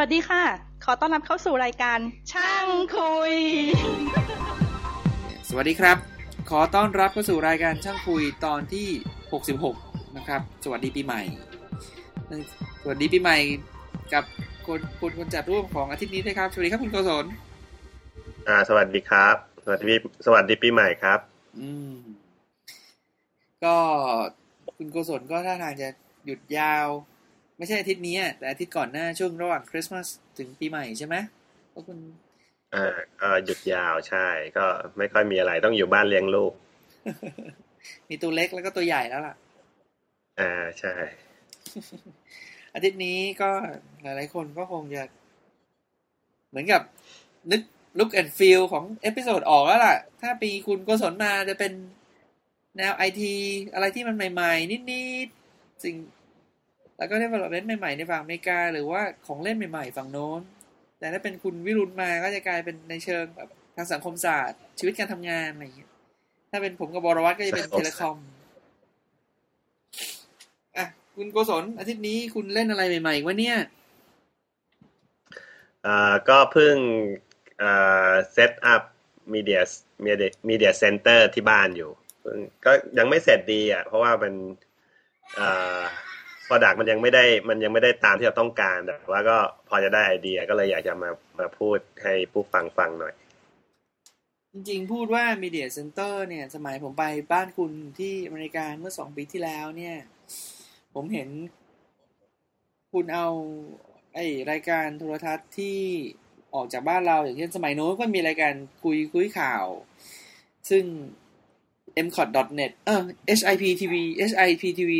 วัสดีค่ะ ขอต้อนรับเข้าสู่รายการช่างคุย สวัสดีครับ ขอต้อนรับเข้าสู่รายการช่างคุยตอนที่ 66 นะครับ สวัสดีปีใหม่ สวัสดีปีใหม่กับคนคนคนจัดร่วมของอาทิตย์นี้ด้วยครับ สวัสดีครับคุณโกศลอ่า สวัสดีครับ สวัสดีสวัสดีปีใหม่ครับ อืม ก็คุณโกศลก็ท่าทางจะหยุดยาว ไม่ใช่อาทิตย์นี้แต่อาทิตย์ก่อนหน้าช่วงระหว่างคริสต์มาสถึงปีใหม่ใช่ไหมก็คุณอ่าก็หยุดยาวใช่ ก็ไม่ค่อยมีอะไรต้องอยู่บ้านเลี้ยงลูก มีตัวเล็กแล้วก็ตัวใหญ่แล้วล่ะ อ่าใช่ อาทิตย์นี้ก็หลาย ๆ คนก็คงจะ เหมือนกับ นึก look and feel ของ episode ออกแล้วล่ะ ถ้าปีคุณโกศลมาจะเป็นแนวไอทีอะไรที่มันใหม่ ๆ นิด ๆ สิ่ง แล้วก็ได้ development ใหม่ๆในฝั่งอเมริกา หรือว่าของเล่นใหม่ๆ ฝั่งโน้น แต่ถ้าเป็นคุณวิรุณมาก็จะกลายเป็นในเชิงแบบทางสังคมศาสตร์ ชีวิตการทำงานอะไรอย่างเงี้ยถ้าเป็นผมกับบรวัตก็จะเป็นเทเลคอมอะคุณโกศลอาทิตย์นี้คุณเล่นอะไรใหม่ๆวะเนี่ยอ่าก็เพิ่งอ่า set up media media media center ที่บ้านอยู่เพิ่งก็ยังไม่เสร็จดีอะ เพราะว่ามันอ่า product มันยังไม่ได้มันยังไม่ได้ตามที่เราต้องการแต่ว่าก็พอจะได้ไอเดียก็เลยอยากจะมามาพูดให้ผู้ฟังฟังหน่อย จริงๆ พูดว่า Media Center เนี่ย สมัยผมไปบ้านคุณที่อเมริกาเมื่อสองปีที่แล้วเนี่ย ผมเห็น คุณเอาไอรายการโทรทัศน์ที่ออกจากบ้านเราอย่างเช่นสมัยโน้นก็มีรายการคุยคุยข่าว ซึ่ง mcot.net เออ IPTV IPTV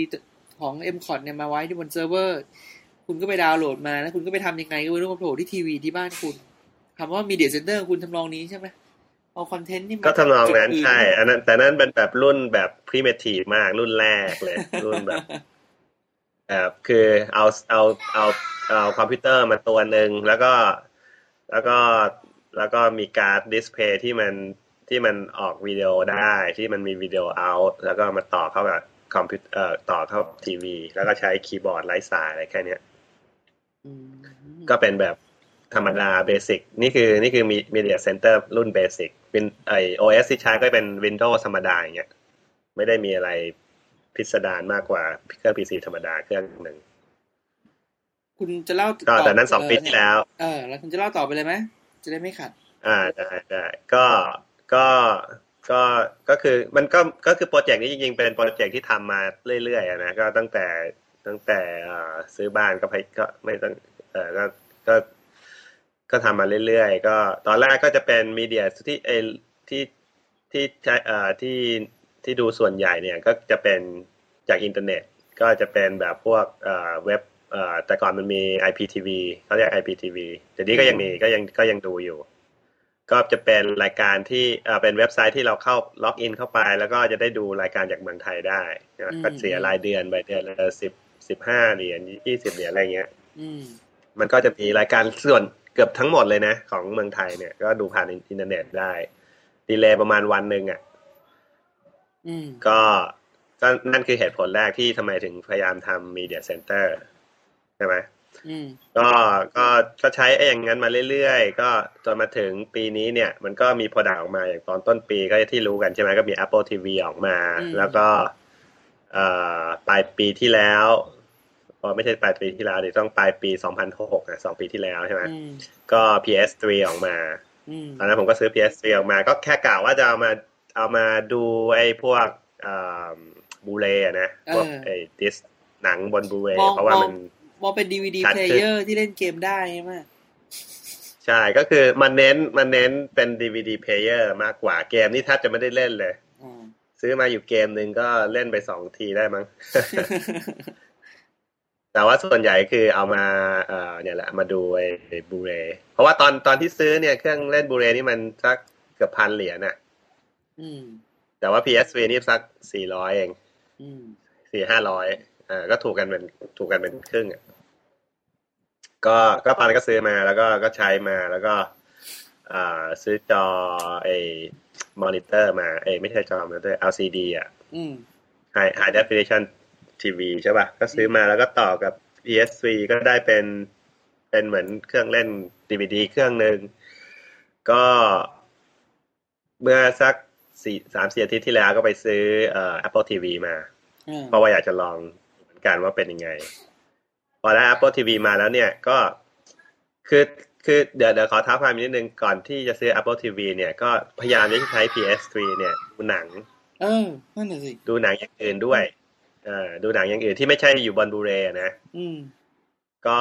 ของ mcot เนี่ยมาไว้ที่บนเซิร์ฟเวอร์ คุณก็ไปดาวน์โหลดมาแล้วคุณก็ไปทำยังไงก็ไม่รู้มาโผล่ที่ทีวีที่บ้านคุณคำว่า Media Center คุณทำนองนี้ใช่ไหมเอา content นี่มาก็ทำนองนั้นจุดอื่ใช่ อันนั้นแต่นั้นเป็นแบบรุ่นแบบ primitive มากรุ่นแรกเลย รุ่นแบบแบบคือเอาเอาเอาเอาคอมพิวเตอร์มาตัวหนึ่งแล้วก็แล้วก็แล้วก็มีการ์ด display ที่มันที่มันออกวิดีโอได้ที่มันมี video out แล้วก็มาต่อเข้ากับ คอมพิวเอ่อต่อเข้าทีวี แล้วก็ใช้คีย์บอร์ดไร้สายอะไรแค่เนี้ยอืมก็เป็นแบบธรรมดา basic นี่คือนี่คือมี Media Center รุ่น basic เป็นไอ OS ที่ใช้ก็เป็น Windows ธรรมดาอย่างเงี้ยไม่ได้มีอะไรพิสดารมากกว่าเครื่อง PC ธรรมดาเครื่องหนึ่งคุณจะเล่าก็ต่แต่นั้นสองปีที่แล้ว เออ แล้วคุณจะเล่าต่อไปเลยไหมจะได้ไม่ขัด อ่าได้ได้ก็ก็ ก็ก็คือมันก็ก็คือโปรเจกต์นี้จริงๆเป็นโปรเจกต์ที่ทำมาเรื่อยๆนะก็ตั้งแต่ตั้งแต่ซื้อบ้านก็ไปก็ไม่ต้องเออก็ก็ก็ทำมาเรื่อยๆ ก็ตอนแรกก็จะเป็นมีเดียที่เออที่ที่ใช้เอ่อที่ที่ดูส่วนใหญ่เนี่ยก็จะเป็นจากอินเทอร์เน็ต ก็จะเป็นแบบพวกเอ่อเว็บเอ่อแต่ก่อนมันมี IPTV เขาเรียก IPTV แต่นี้ก็ยังมีก็ยังก็ยังดูอยู่ ก็จะเป็นรายการที่เอ่อเป็นเว็บไซต์ที่เราเข้าล็อกอินเข้าไป แล้วก็จะได้ดูรายการจากเมืองไทยได้นะอืมก็เสียรายเดือนไปเดือนละสิบสิบห้าเหรียญยี่สิบเหรียญอะไรเงี้ยอืมมันก็จะมีรายการส่วนเกือบทั้งหมดเลยนะ ของเมืองไทยเนี่ยก็ดูผ่านอินเทอร์เน็ตได้ delay ประมาณวันหนึ่งอะอืมก็ก็นั่นคือเหตุผลแรกที่ทำไมถึงพยายามทำ Media Center ใช่ไหมอืม ก็ก็ก็ใช้ไอ้อย่างนั้นมาเรื่อยๆ ก็จนมาถึงปีนี้เนี่ย มันก็มี product ออกมาอย่างตอนต้นปีก็ที่รู้กันใช่ไหมก็มี Apple TV ออกมาอืมแล้วก็เอ่อปลายปีที่แล้วอ๋อไม่ใช่ปลายปีที่แล้วดิต้องปลายปี2006นะสองปีที่แล้วใช่ไหมอืมก็ PS3 ออกมาอืมตอนนั้นผมก็ซื้อ PS3 ออกมา ก็แค่กะว่าจะเอามาเอามาดูไอ้พวกบูเลนะพวกไอ้ดิสหนังบนบูเลมองเพราะว่ามองมัน มองเป็นดีวีดีชัดเพลขึ้นเยอร์ที่เล่นเกมได้ใช่ไหมใช่ก็คือมันเน้นมันเน้นเป็น DVD player มากกว่าเกมนี่แทบจะไม่ได้เล่นเลยอ่าซื้อมาอยู่เกมหนึ่งก็เล่นไปสองทีได้มั้ง แต่ว่าส่วนใหญ่คือเอามาเอ่อเนี่ยแหละมาดูไอ้บูเร เพราะว่าตอนตอนที่ซื้อเนี่ยเครื่องเล่นบูเรนี่มันสักเกือบพันเหรียญน่ะอืมแต่ว่า PSV นี่สักสี่ร้อยเองอืมสี่ห้าร้อยอ่าก็ถูกกันเป็นถูกกันเป็นครึ่งอะ ก็ก็ตอนนั้นก็ซื้อมาแล้วก็ก็ใช้มาแล้วก็อ่าซื้อจอไอ้มอนิเตอร์มาเอ้ยไม่ใช่จอมอนิเตอร์ LCD อะอืม High High Definition TV ใช่ป่ะ ก็ซื้อมาแล้วก็ต่อกับ PS3 ก็ได้เป็นเป็นเป็นเหมือนเครื่องเล่นดีวดีเครื่องหนึ่งก็เมื่อสักสี่สามสี่อาทิตย์ที่แล้วก็ไปซื้อเอ่อ Apple TV มาอ่าเพราะว่าอยากจะลองเหมือนกันว่าเป็นยังไงพ อได้ Apple TV มาแล้วเนี่ยก็คือคือเดี๋ยวเดี๋ยวขอเท้าความนิดนึงก่อนที่จะซื้อ Apple TV เนี่ยก็พยายามที่จะใช้ PS3 เนี่ยดูหนัง เออนั่นน่ะสิดูหนังอย่างอื่นด้วยเอ่อดูหนังอย่างอื่นที่ไม่ใช่อยู่บน Blu-ray นะอืมก็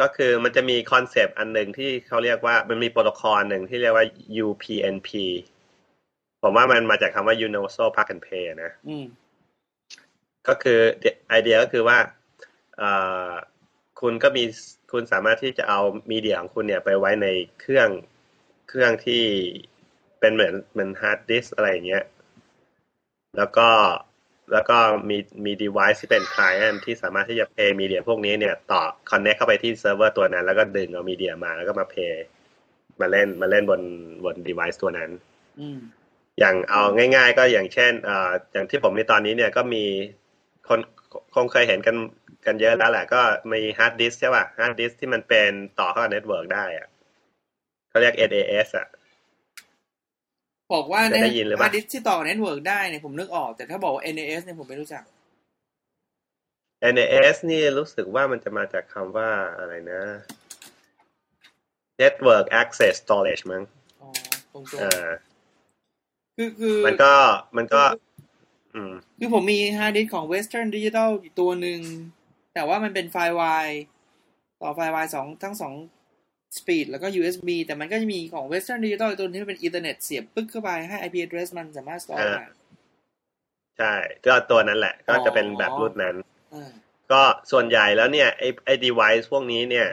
ก็คือมันจะมีคอนเซปต์อันหนึ่งที่เขาเรียกว่ามันมีโปรโตคอลหนึ่งที่เรียกว่า UPnP ผมว่ามันมาจากคำว่า Universal Plug and Play นะอืมก็คือไอเดียก็คือว่าเอ่อ คุณก็มีคุณสามารถที่จะเอามีเดียของคุณเนี่ยไปไว้ในเครื่องเครื่องที่เป็นเหมือนเหมือนฮาร์ดดิสก์อะไรอย่างเงี้ย แล้วก็แล้วก็มีมี device ที่เป็น client ที่สามารถที่จะ play มีเดียพวกนี้เนี่ย ต่อ connect เข้าไปที่เซิร์ฟเวอร์ตัวนั้น แล้วก็ดึงเอามีเดียมาแล้วก็มา play มาเล่นมาเล่นบนบน device ตัวนั้นอืมอย่างเอาง่าย ๆ ก็อย่างเช่นเอ่ออย่างที่ผมมีตอนนี้เนี่ยก็มีคนคงเคยเห็นกัน กันเยอะแล้วแหละก็มีฮาร์ดดิสก์ใช่ป่ะฮาร์ดดิสก์ที่มันเป็นต่อเข้ากับ network ได้อะเขาเรียก NAS อะบอกว่าเคยได้ยินหรือเปล่าฮาร์ดดิสก์ที่ต่อ network ได้เนี่ยผมนึกออก แต่ถ้าบอกว่า NAS เนี่ยผมไม่รู้จัก NAS นี่รู้สึกว่ามันจะมาจากคำว่าอะไรนะ Network Access Storage มั้งอ๋อตรงเออๆคือคือมันก็มันก็อืมคือผมมีฮาร์ดดิสก์ของ Western Digital อยู่ตัวหนึ่ง แต่ว่ามันเป็นไฟล์ Y ต่อไฟล์ Y สองทั้งสอง speed แล้วก็ USB แต่มันก็จะมีของ Western Digital อีกตัวหนึ่งที่เป็น Ethernet เสียบปึ๊กเข้าไปให้ IP address มันสามารถ store อ่าได้ใช่ก็ตัวนั้นแหละ ก็จะเป็นแบบรุ่นนั้นอ่าก็ส่วนใหญ่แล้วเนี่ยไอ้ไอ้ device พวกนี้เนี่ย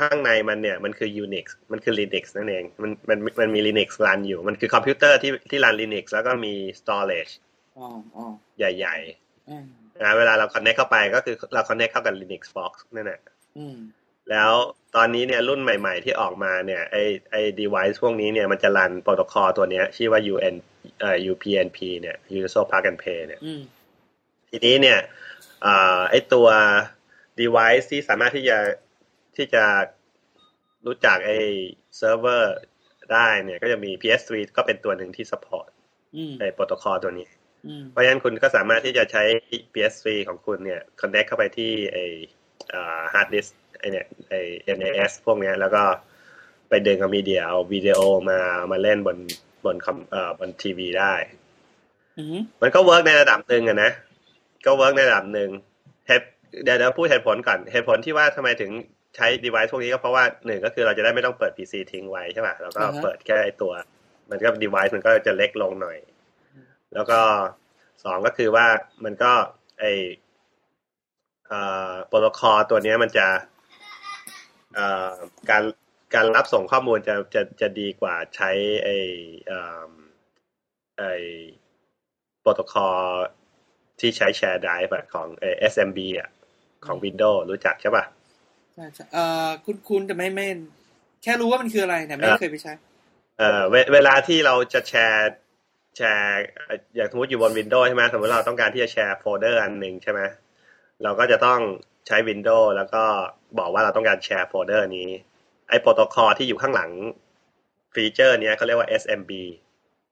ข้างในมันเนี่ยมันคือ Unix มันคือ Linux นั่นเอง มันมันมันมี Linux run อยู่ มันคือคอมพิวเตอร์ที่ที่ run Linux แล้วก็มี storage อ๋ออ๋อใหญ่อ่าๆ นะเวลาเรา connect เข้าไปก็คือเรา connect เข้ากับ Linux box นั่นแหละอืมแล้วตอนนี้เนี่ยรุ่นใหม่ ๆ ที่ออกมาเนี่ยไอ้ไอ้ device พวกนี้เนี่ยมันจะ run โปรโตคอลตัวเนี้ยชื่อว่า UN เอ่อ UPnP เนี่ย Universal Plug and Play เนี่ยอืมทีนี้เนี่ยเอ่อไอ้ตัว device ที่สามารถที่จะที่จะรู้จักไอ้เซิร์ฟเวอร์ได้เนี่ย ก็จะมี PS3 ก็เป็นตัวหนึ่งที่ support อืมไอ้โปรโตคอลตัวนี้อืม เพราะฉะนั้นคุณก็สามารถที่จะใช้ PS3 ของคุณเนี่ย connect เข้าไปที่ไอ้เอ่อ hard disk ไอ้เนี่ยไอ NAS พวกเนี้ย แล้วก็ไปดึงเอามีเดียเอาวิดีโอมามาเล่นบนบนคอมเอ่อบนทีวีได้อืมมันก็ work ในระดับหนึ่งอะนะ ก็ work ในระดับหนึ่งเหตุเดี๋ยวเดี๋ยวพูดเหตุผลก่อน เหตุผลที่ว่าทำไมถึงใช้ device พวกนี้ก็เพราะว่าหนึ่งก็คือเราจะได้ไม่ต้องเปิด PC ทิ้งไว้ใช่ป่ะแล้วก็เปิดแค่ไอ้ตัว มันก็ device มันก็จะเล็กลงหน่อย แล้วก็สองก็คือว่ามันก็ไอ้เอ่อโปรโตคอลตัวเนี้ยมันจะเอ่อการการรับส่งข้อมูลจะจะจะดีกว่าใช้ไอ้เอ่อไอ้โปรโตคอลที่ใช้แชร์ไดรฟ์ของเอ SMB อะของ Windows รู้จักใช่ป่ะใช่ใช่เอ่อคุณคุณแต่ไม่ไม่แค่รู้ว่ามันคืออะไรแต่ไม่อ่าเคยไปใช้เอ่อเวเวลาที่เราจะแชร์ แชร์เอ่ออย่างสมมติอยู่บน Windows ใช่ไหมสมมติเราต้องการที่จะแชร์โฟลเดอร์อันหนึ่งใช่ไหมเราก็จะต้องใช้ Windows แล้วก็บอกว่าเราต้องการแชร์โฟลเดอร์นี้ ไอ้โปรโตคอลที่อยู่ข้างหลังฟีเจอร์เนี้ยเขาเรียกว่า SMB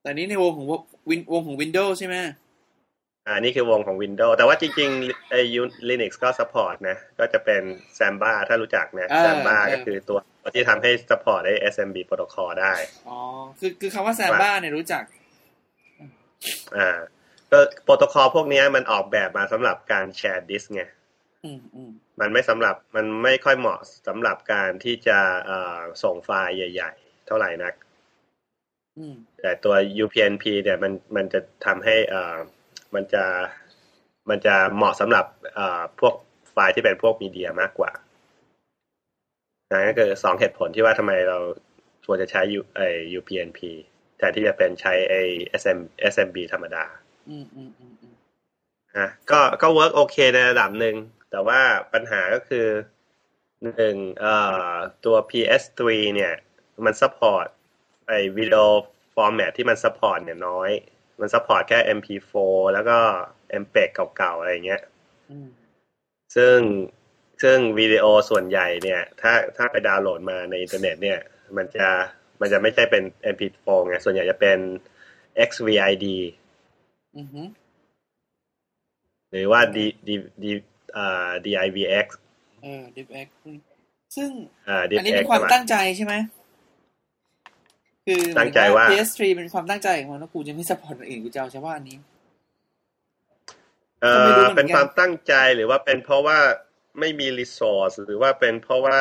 แต่นี้ในวงของวินวงของ Windows ใช่ไหมอ่านี่คือวงของ Windows แต่ว่าจริงๆไอ้ U- Linux ก็ support นะ ก็จะเป็น Samba ถ้ารู้จักนะ Samba ก็คือตัวที่ทำให้ support ไอ้ SMB โปรโตคอลได้ อ๋อ คือคือคำว่า Samba เนี่ยรู้จัก อ่าก็โปรโตคอลพวกเนี้ยมันออกแบบมาสำหรับการแชร์ดิสก์ไงอืมอืมมันไม่สำหรับมันไม่ค่อยเหมาะสำหรับการที่จะเอ่อส่งไฟล์ใหญ่ ๆ เท่าไหร่นักอืมแต่ตัว UPnP เนี่ยมันมันจะทำให้เอ่อมันจะมันจะเหมาะสำหรับเอ่อพวกไฟล์ที่เป็นพวกมีเดียมากกว่านั่นก็คือสองเหตุผลที่ว่าทำไมเราควรจะใช้ U ไอ้ UPnP แทนที่จะเป็นใช้ไอ้ SM SMB ธรรมดาอืมอืมอืมอืมนะก็ก็ work โอเคในระดับหนึ่ง แต่ว่าปัญหาก็คือหนึ่งเอ่อตัว PS3 เนี่ยมัน support ไอ้วิดีโอ format ที่มัน support เนี่ยน้อย มัน support แค่ MP4 แล้วก็ MPEG เก่าๆ อะไรเงี้ยอืมซึ่งซึ่งวิดีโอส่วนใหญ่เนี่ย ถ้าถ้าไปดาวน์โหลดมาในอินเทอร์เน็ตเนี่ย มันจะ มันจะไม่ใช่เป็น MP4 ไงส่วนใหญ่จะเป็น XVID อือฮึหรือว่า D D D อ่า DIVX เออ DivX ซึ่งอ่าอันนี้ DivX เป็นความใช่ไหมตั้งใจใช่ไหมคือตั้งใจว่าเหมือน PS3 เป็นความตั้งใจของมันแล้วกูจะไม่ support อันอื่นกูจะเอาเฉพาะอันนี้ เออก็ไม่รู้เหมือนกันเป็นความตั้งใจหรือว่าเป็นเพราะว่าไม่มี resource หรือว่าเป็นเพราะว่า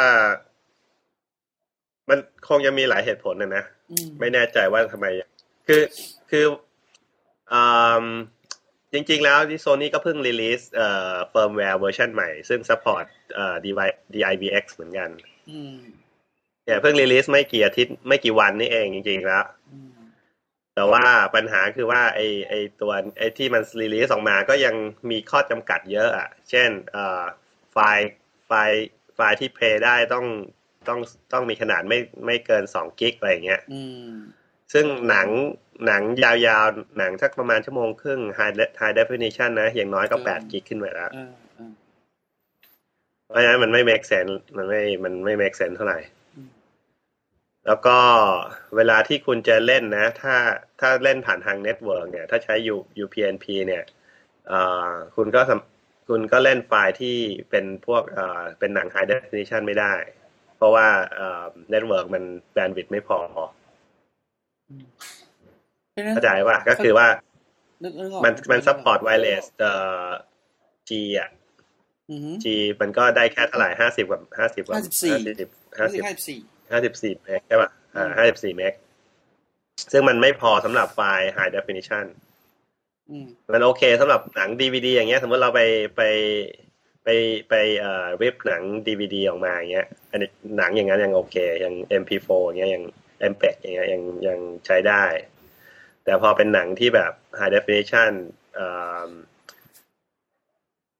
มันคงจะมีหลายเหตุผลนะนะอืมไม่แน่ใจว่าทำไม คือคืออ่าจริงๆ แล้วที่โซนี่ก็เพิ่ง release เอ่อเฟิร์มแวร์เวอร์ชันใหม่ ซึ่ง support เอ่อ DIVX เหมือนกันอืมเนี่ยเพิ่ง release ไม่กี่อาทิตย์ไม่กี่วันนี่เองจริงๆ แล้วอืมแต่ว่าปัญหาคือว่าไอไอตัวไอที่มันรีลีสออกมาก็ยังมีข้อจำกัดเยอะอะ เช่นเอ่อไฟล์ไฟล์ไฟล์ที่เพลย์ได้ต้อง ต้องต้องมีขนาดไม่ไม่เกินสองกิกอะไรอย่างเงี้ยอืมซึ่งหนังหนังยาวๆ หนังสักประมาณชั่วโมงครึ่ง high high definition นะ อย่างน้อยก็แปดกิกขึ้นไปแล้วเออเออเพราะฉะนั้นมันไม่ make sense มันไม่มันไม่ make sense เท่าไหร่อืมแล้วก็เวลาที่คุณจะเล่นนะ ถ้าถ้าเล่นผ่านทาง network เนี่ย ถ้าใช้ U UPnP เนี่ยเอ่อคุณก็สำคุณก็เล่นไฟล์ที่เป็นพวกเอ่อเป็นหนัง high definition ไม่ได้ เพราะว่าเอ่อ network มัน bandwidth ไม่พออืมเพราะฉะนั้นเข้าใจว่าก็คือว่านึกนึกออกมันมัน support wireless เอ่อ G อะอือฮึ G มันก็ได้แค่เท่าไหร่ห้าสิบกับห้าสิบกับ54ห้าสิบห้าสิบห้าสิบสี่ห้าสิบสี่เมกใช่ป่ะอ่าห้าสิบสี่เมกซึ่งมันไม่พอสำหรับไฟล์ high definition อืมมันโอเคสำหรับหนัง DVD อย่างเงี้ย สมมติเราไปไป ไปไปเอ่อริปหนัง DVD ออกมาอย่างเงี้ย อันนี้หนังอย่างนั้นยังโอเคยัง MP4 อย่างเงี้ยยัง MPEG อย่างเงี้ยยังยังใช้ได้ แต่พอเป็นหนังที่แบบ high definition เอ่อ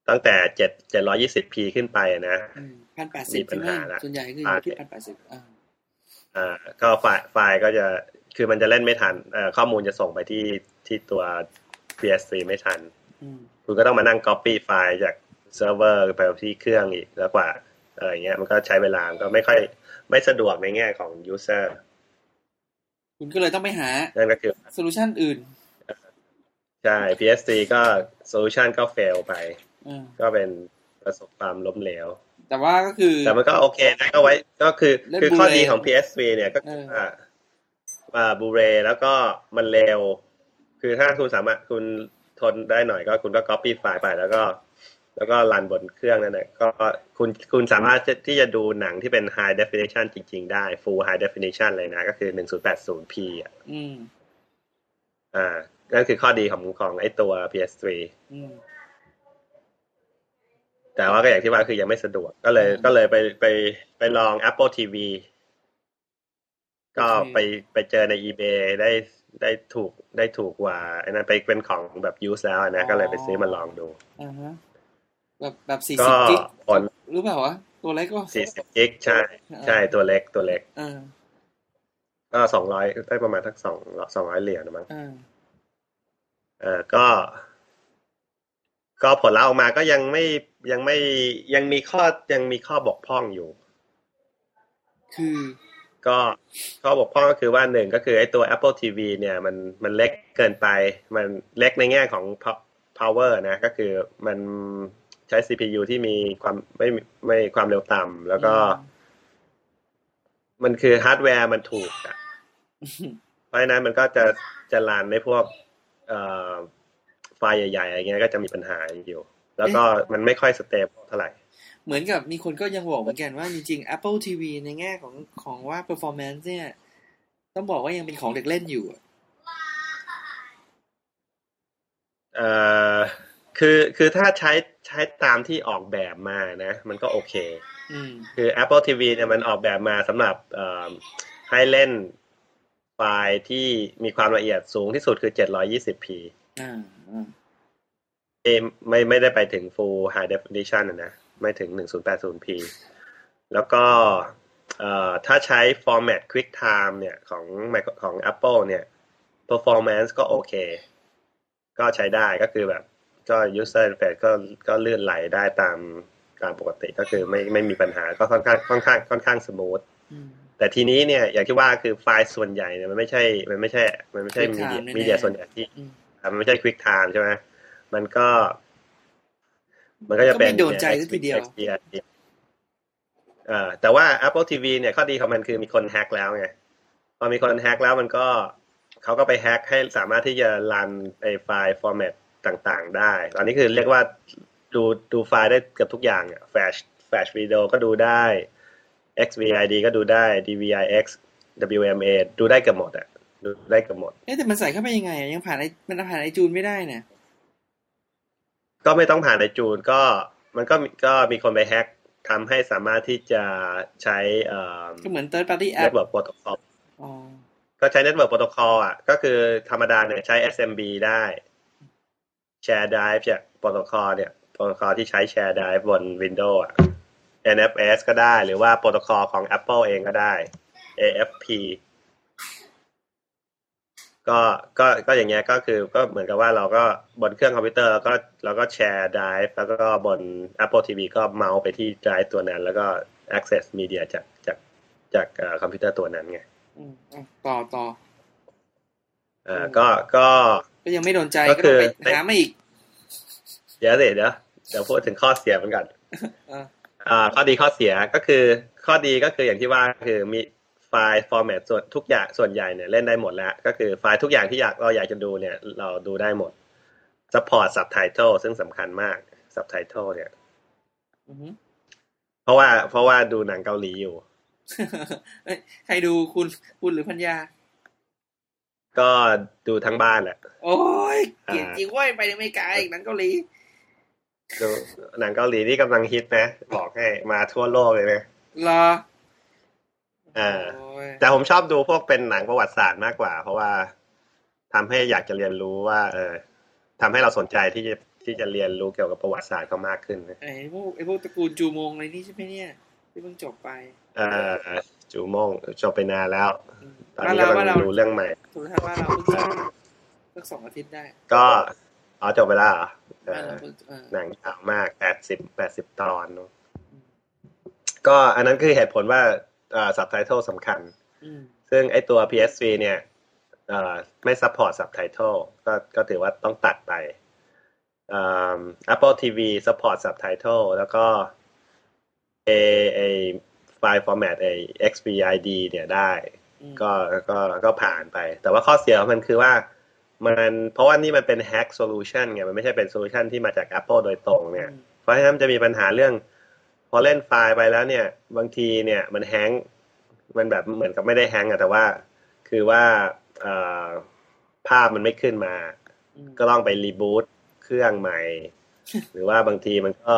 ตั้งแต่เจ็ดเจ็ดร้อยยี่สิบ p ขึ้นไปอะนะพันแปดสิบปัญใช่ไหมหาละส่วนใหญ่คืออยู่ที่อ่าพันแปดสิบอ่าอ่าก็ไฟล์ไฟล์ก็จะคือมันจะเล่นไม่ทันเอ่อข้อมูลจะส่งไปที่ที่ตัว PS3 ไม่ทันอืมคุณก็ต้องมานั่ง copy ไฟล์จาก เซิร์ฟเวอร์ไปที่เครื่องอีกแล้วกว่าเอออย่างเงี้ยมันก็ใช้เวลามันก็ไม่ค่อยไม่สะดวกในแง่ของ user คุณก็เลยต้องไปหานั่นก็คือโซลูชันอื่น ใช่ PS3 ก็ solution ก็ fail ไปอ่าก็เป็นประสบความล้มเหลว แต่ว่าก็คือ แต่มันก็โอเคนะก็ไว้ก็คือเล่นคือข้อ Blu-ray ดีของ PS3 เนี่ยก็คือว่าอ่าบูเรแล้วก็มันเร็ว คือถ้าคุณสามารถคุณทนได้หน่อยก็คุณก็ copy ไฟล์ไปแล้วก็ แล้วก็รันบนเครื่องนั่นแหละก็คุณคุณสามารถที่จะดูหนังที่เป็น high definition จริง ๆ ได้ full high definition เลยนะ ก็คือ 1080p อะอืมอ่านั่นคือข้อดีของของไอ้ตัว PS3 อืมแต่ว่าก็อย่างที่ว่าคือยังไม่สะดวก ก็เลยอืมก็เลยไปไปไปลอง Apple TV ก็โอเคไปไปเจอใน eBay ได้ได้ถูกได้ถูกกว่าไอ้นั้นไปเป็นของแบบ use แล้วนะ ก็เลยไปซื้อมาลองดูอ่าฮะ แบบแบบสี่ก็สิบกิกผลหรือเปล่าวะตัวเล็กก็40กิกใช่ ใช่ตัวเล็กตัวเล็กอ่าก็สองร้อยได้ประมาณทักสองสองร้อยเหรียญนะมั้งอ่าเออก็ ก็ผลลัพธ์ออกมาก็ยังไม่ยังไม่ยังมีข้อยังมีข้อบกพร่องอยู่ คือก็ข้อบกพร่องก็คือว่าหนึ่งก็คือไอ้ตัว Apple TV เนี่ย มันมันเล็กเกินไป มันเล็กในแง่ของ pow- power นะ ก็คือมัน ใช้ CPU ที่มีความไม่ไม่ความเร็วต่ำแล้วก็ มันคือฮาร์ดแวร์มันถูกอะเพราะฉะนั้นมันก็จะจะ run ในพวกเอ่อไฟล์ใหญ่ๆอะไรเงี้ยก็จะมีปัญหาอยู่ แล้วก็มันไม่ค่อย stable เท่าไหร่ เหมือนกับมีคนก็ยังบอกเหมือนกันว่าจริงๆ Apple TV ในแง่ของของว่า performance เนี่ย ต้องบอกว่ายังเป็นของเด็กเล่นอยู่อะเอ่อ คือคือถ้าใช้ใช้ตามที่ออกแบบมานะ มันก็โอเคอืมคือ Apple TV เนี่ยมันออกแบบมาสำหรับเอ่อให้เล่นไฟล์ที่มีความละเอียดสูงที่สุดคือ 720p อ่าอ่าเอ้ไม่ไม่ได้ไปถึง full high definition อะนะไม่ถึง 1080p แล้วก็เอ่อถ้าใช้ format QuickTime เนี่ยของ Micro- ของ Apple เนี่ย performance ก็โอเค ก็ใช้ได้ก็คือแบบ ก็ user interface ก็ก็เลื่อนไหลได้ตามการปกติก็คือไม่ไม่มีปัญหาก็ค่อนข้างค่อนข้างค่อนข้าง smooth อืมแต่ทีนี้เนี่ยอย่างที่ว่าคือไฟล์ส่วนใหญ่เนี่ยมันไม่ใช่มันไม่ใช่ มันไม่ใช่ Quick มีเดีย time แน่ๆมีเดียส่วนใหญ่ที่อืมอะมันไม่ใช่ QuickTime ใช่ไหมมันก็ มันก็จะเป็นก็ไม่โดนใจสักทีเดียว XP เอ่อแต่ว่า Apple TV เนี่ยข้อดีของมันคือมีคน hack แล้วไงพอมีคน hack แล้วมันก็เขาก็ไป hack ให้สามารถที่จะ run ไอ้ไฟล์ format ต่างๆ ได้ ตอนนี้คือเรียกว่าดูดูไฟล์ได้เกือบทุกอย่างอะ Flash Flash Video ก็ดูได้ XVID ก็ดูได้ DivX WMA ดูได้เกือบหมดอะดูได้เกือบหมด เอ๊ะแต่มันใส่เข้าไปยังไงอะยังผ่านไอมันผ่านไอจูนไม่ได้เนี่ยก็ไม่ต้องผ่านไอจูนก็มันก็มีก็มีคนไปแฮ็กทำให้สามารถที่จะใช้เอ่อก็เหมือน third party app Network Protocol อ๋อก็ใช้ Network Protocol อะ ก็คือธรรมดาเนี่ยใช้ SMB ได้ Share Drive จาก Protocol เนี่ย Protocol ที่ใช้ Share Drive บน Windows อะ NFS ก็ได้หรือว่า Protocol ของ Apple เองก็ได้ AFP ก็ก็ก็อย่างเงี้ยก็คือก็เหมือนกับว่าเราก็บนเครื่องคอมพิวเตอร์แล้วก็เราก็แชร์ drive แล้วก็บน Apple TV ก็ mount ไปที่ drive ตัวนั้น แล้วก็ access media จากจากจากเอ่อคอมพิวเตอร์ตัวนั้นไงอืมอะต่อต่อเอ่อก็ก็ ก็ยังไม่โดนใจก็ก็คือต้องไปหามาอีก เดี๋ยวสิเดี๋ยวเดี๋ยวพูดถึงข้อเสียมันก่อนอ่าอ่า ข้อดีข้อเสียก็คือ ข้อดีก็คืออย่างที่ว่าคือมีไฟล์ฟอร์แมตส่วนทุกอย่างส่วนใหญ่เนี่ยเล่นได้หมดแล้ว ก็คือไฟล์ทุกอย่างที่อยากเราอยากจะดูเนี่ย เราดูได้หมด support subtitle ซึ่งสำคัญมาก subtitle เนี่ยอือหือเพราะว่าเพราะว่าดูหนังเกาหลีอยู่เอ้ยใครดูคุณคุณหรือพัญญา ก็ดูทั้งบ้านแหละ โอ้ยเกลียดจริงเว้ยไปอเมริกาอีกหนังเกาหลีดูหนังเกาหลีนี่กำลังฮิตนะบอกให้มาทั่วโลกเลยนะรออ่าโอ้ยแต่ผมชอบดูพวกเป็นหนังประวัติศาสตร์มากกว่า เพราะว่าทำให้อยากจะเรียนรู้ว่า เออทำให้เราสนใจที่จะที่จะเรียนรู้เกี่ยวกับประวัติศาสตร์เขามากขึ้นนะไอ้พวกไอ้พวกตระกูลจูมงอะไรนี่ใช่ไหมเนี่ย ที่เพิ่งจบไป เออ จูโมงจบไปนานแล้วอืมตอนบ้านนี้เรากำบ้านลัเรางดูเรื่องใหม่โทรทัศน์บ้านเราเพิ่งจบสักสองอาทิตย์ได้ ก็อ๋อจบไปแล้วเหรอเอบ้านอเราเพิ่งเออหนังยาวมากแปดสิบแปดสิบตอนเนอะก็อันนั้นคือเหตุผลว่าอ่า subtitle สำคัญอืมซึ่งไอตัว PSV เนี่ยเอ่อไม่ support subtitle ก็ก็ถือว่าต้องตัดไปอ่า Apple TV support subtitle แล้วก็ไอไอ ไฟล์ format ไอ XVID เนี่ยได้อืมก็ก็ก็ผ่านไป แต่ว่าข้อเสียของมันคือว่ามันเพราะว่านี่มันเป็น hack solution ไงมันไม่ใช่เป็น solution ที่มาจาก Apple โดยตรงเนี่ย เพราะฉะนั้นมันจะมีปัญหาเรื่อง พอเล่นไฟล์ไปแล้วเนี่ย บางทีเนี่ยมันแฮงก์มันแบบเหมือนกับไม่ได้แฮงก์อะแต่ว่า คือว่าเอ่อภาพมันไม่ขึ้นมาอืมก็ต้องไปรีบูตเครื่องใหม่ หรือว่าบางทีมันก็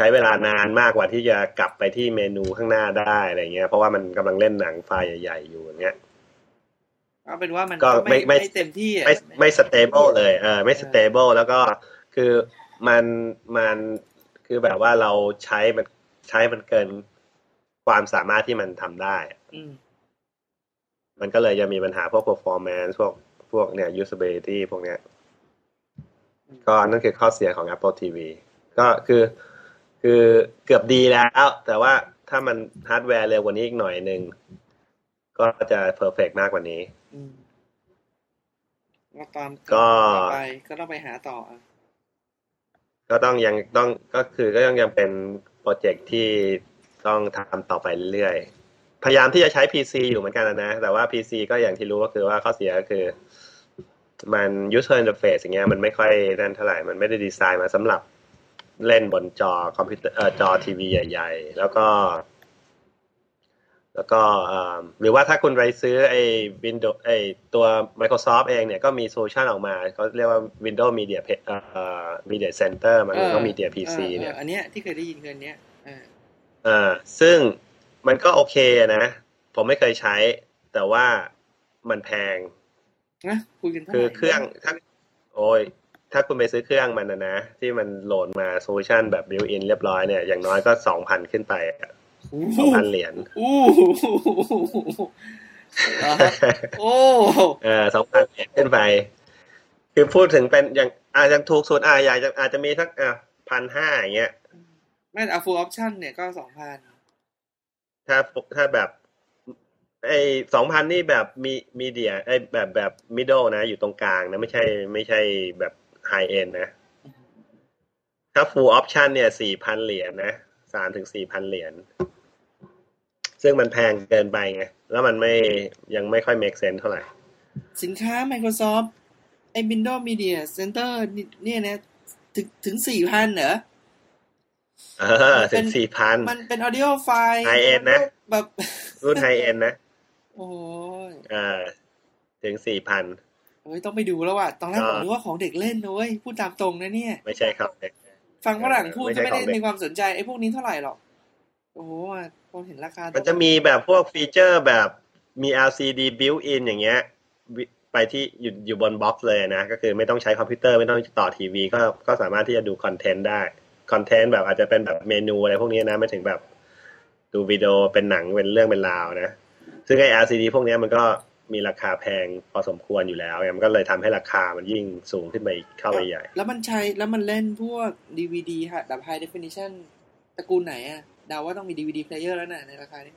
ใช้เวลานานมากกว่าที่จะกลับไปที่เมนูข้างหน้าได้อะไรเงี้ย เพราะว่ามันกำลังเล่นหนังไฟล์ใหญ่ ๆ อยู่อย่างเงี้ยเอาเป็นว่ามันก็ก็ไม่ไม่ไม่ไม่เต็มที่อะไม่ไม่ stable เลยเออไม่ stable แล้วก็คือมันมันคือแบบว่าเราใช้มันใช้มันเกินความสามารถที่มันทำได้อืมมันก็เลยจะมีปัญหาพวก performance พวกพวกเนี่ย usability พวกเนี้ย ก็นั่นคือข้อเสียของ Apple TV ก็คือ คือเกือบดีแล้ว แต่ว่าถ้ามันฮาร์ดแวร์เร็วกว่านี้อีกหน่อยหนึ่งก็จะ perfect มากกว่านี้อืมก็ตามก็ต่อไปก็ต้องไปหาต่ออะก็ต้องยังต้องก็คือก็ยังยังเป็น project ที่ต้องทำต่อไปเรื่อยๆ พยายามที่จะใช้ PC อยู่เหมือนกันนะ แต่ว่า PC ก็อย่างที่รู้ก็คือว่าข้อเสียก็คือ มัน user interface อย่างเงี้ยมันไม่ค่อยนั่นเท่าไหร่ มันไม่ได้ดีไซน์มาสำหรับ เล่นบนจอคอมพิวเตอร์เอ่อจอทีวีใหญ่ ๆ แล้วก็ แล้วก็เอ่อหรือว่าถ้าคุณไปซื้อไอ้ Windows ไอ้ตัว Microsoft เองเนี่ยก็มี solution ออกมาเขาเรียกว่า Windows Media Pe- เอ่อ Media Center มันก็ Media PC ออเนี่ยอออันเนี้ยที่เคยได้ยินคืออันเนี้ยอ่าอ่าซึ่งมันก็โอเคนะ ผมไม่เคยใช้ แต่ว่ามันแพงนะคุยกันท่าคือไหเครื่องถ้าโอ้ย ถ้าคุณไปซื้อเครื่องมันนะนะ ที่มันโหลดมา solution แบบ built-in เรียบร้อยเนี่ยอย่างน้อยก็สองพันขึ้นไปโอ้สองพันเหรียญอู้อ่าโอ้เออสองพันเหรียญขึ้นไป คือพูดถึงเป็นอย่างอาจจะถูกสุดอาอยากจะอาจจะมีสักอะพันห้าอย่างเงี้ยไม่เอา full option เนี่ยก็สองพันถ้าถ้าแบบไอ้สองพันนี่แบบมีมีเดียไอ้แบบแบบมิดเดิลนะ อยู่ตรงกลางนะ ไม่ใช่ไม่ใช่แบบ ไฮเอ็นนะ ถ้า full option เนี่ยสี่พันเหรียญนะสามถึงสี่พันเหรียญซึ่งมันแพงเกินไปไง แล้วมันไม่ยังไม่ค่อย make sense เท่าไหร่ สินค้า Microsoft ไอ้ Windows Media Center นี่เนี่ยนะถึงถึงสี่พันเหรอเออถึงสี่พันมันเป็น audio file High end นะ แบบรุ่นไฮเอ็นนะ โอ้ยอ่าถึงสี่พัน เฮ้ยต้องไปดูแล้วว่ะตอนแรกก็ผมนึกว่าของเด็กเล่นนะเว้ยพูดตามตรงนะเนี่ย ไม่ใช่ครับฟังฝรั่งพูดไม่ใช่ก็ไม่ได้ของเด็กมีความสนใจไอ้พวกนี้เท่าไหร่หรอกโอ้โหพอเห็นราคา มันจะมีแบบพวก feature แบบมี LCD built in อย่างเงี้ยวิไปที่อยู่อยู่บน box เลยนะ ก็คือไม่ต้องใช้คอมพิวเตอร์ไม่ต้องต่อทีวีก็ก็สามารถที่จะดู content ได้ content แบบอาจจะเป็นแบบเมนูอะไรพวกนี้นะ ไม่ถึงแบบดูวิดีโอเป็นหนังเป็นเรื่องเป็นราวนะ ซึ่งไอ้ LCD พวกเนี้ยมันก็ มีราคาแพงพอสมควรอยู่แล้วเนี่ยมันก็เลยทำให้ราคามันยิ่งสูงขึ้นไปอีกเข้าไปใหญ่ แล้วมันใช้แล้วมันเล่นพวก DVD ฮะแบบ high definition ตระกูลไหนอะเดาว่าต้องมี DVD player แล้วน่ะในราคานี้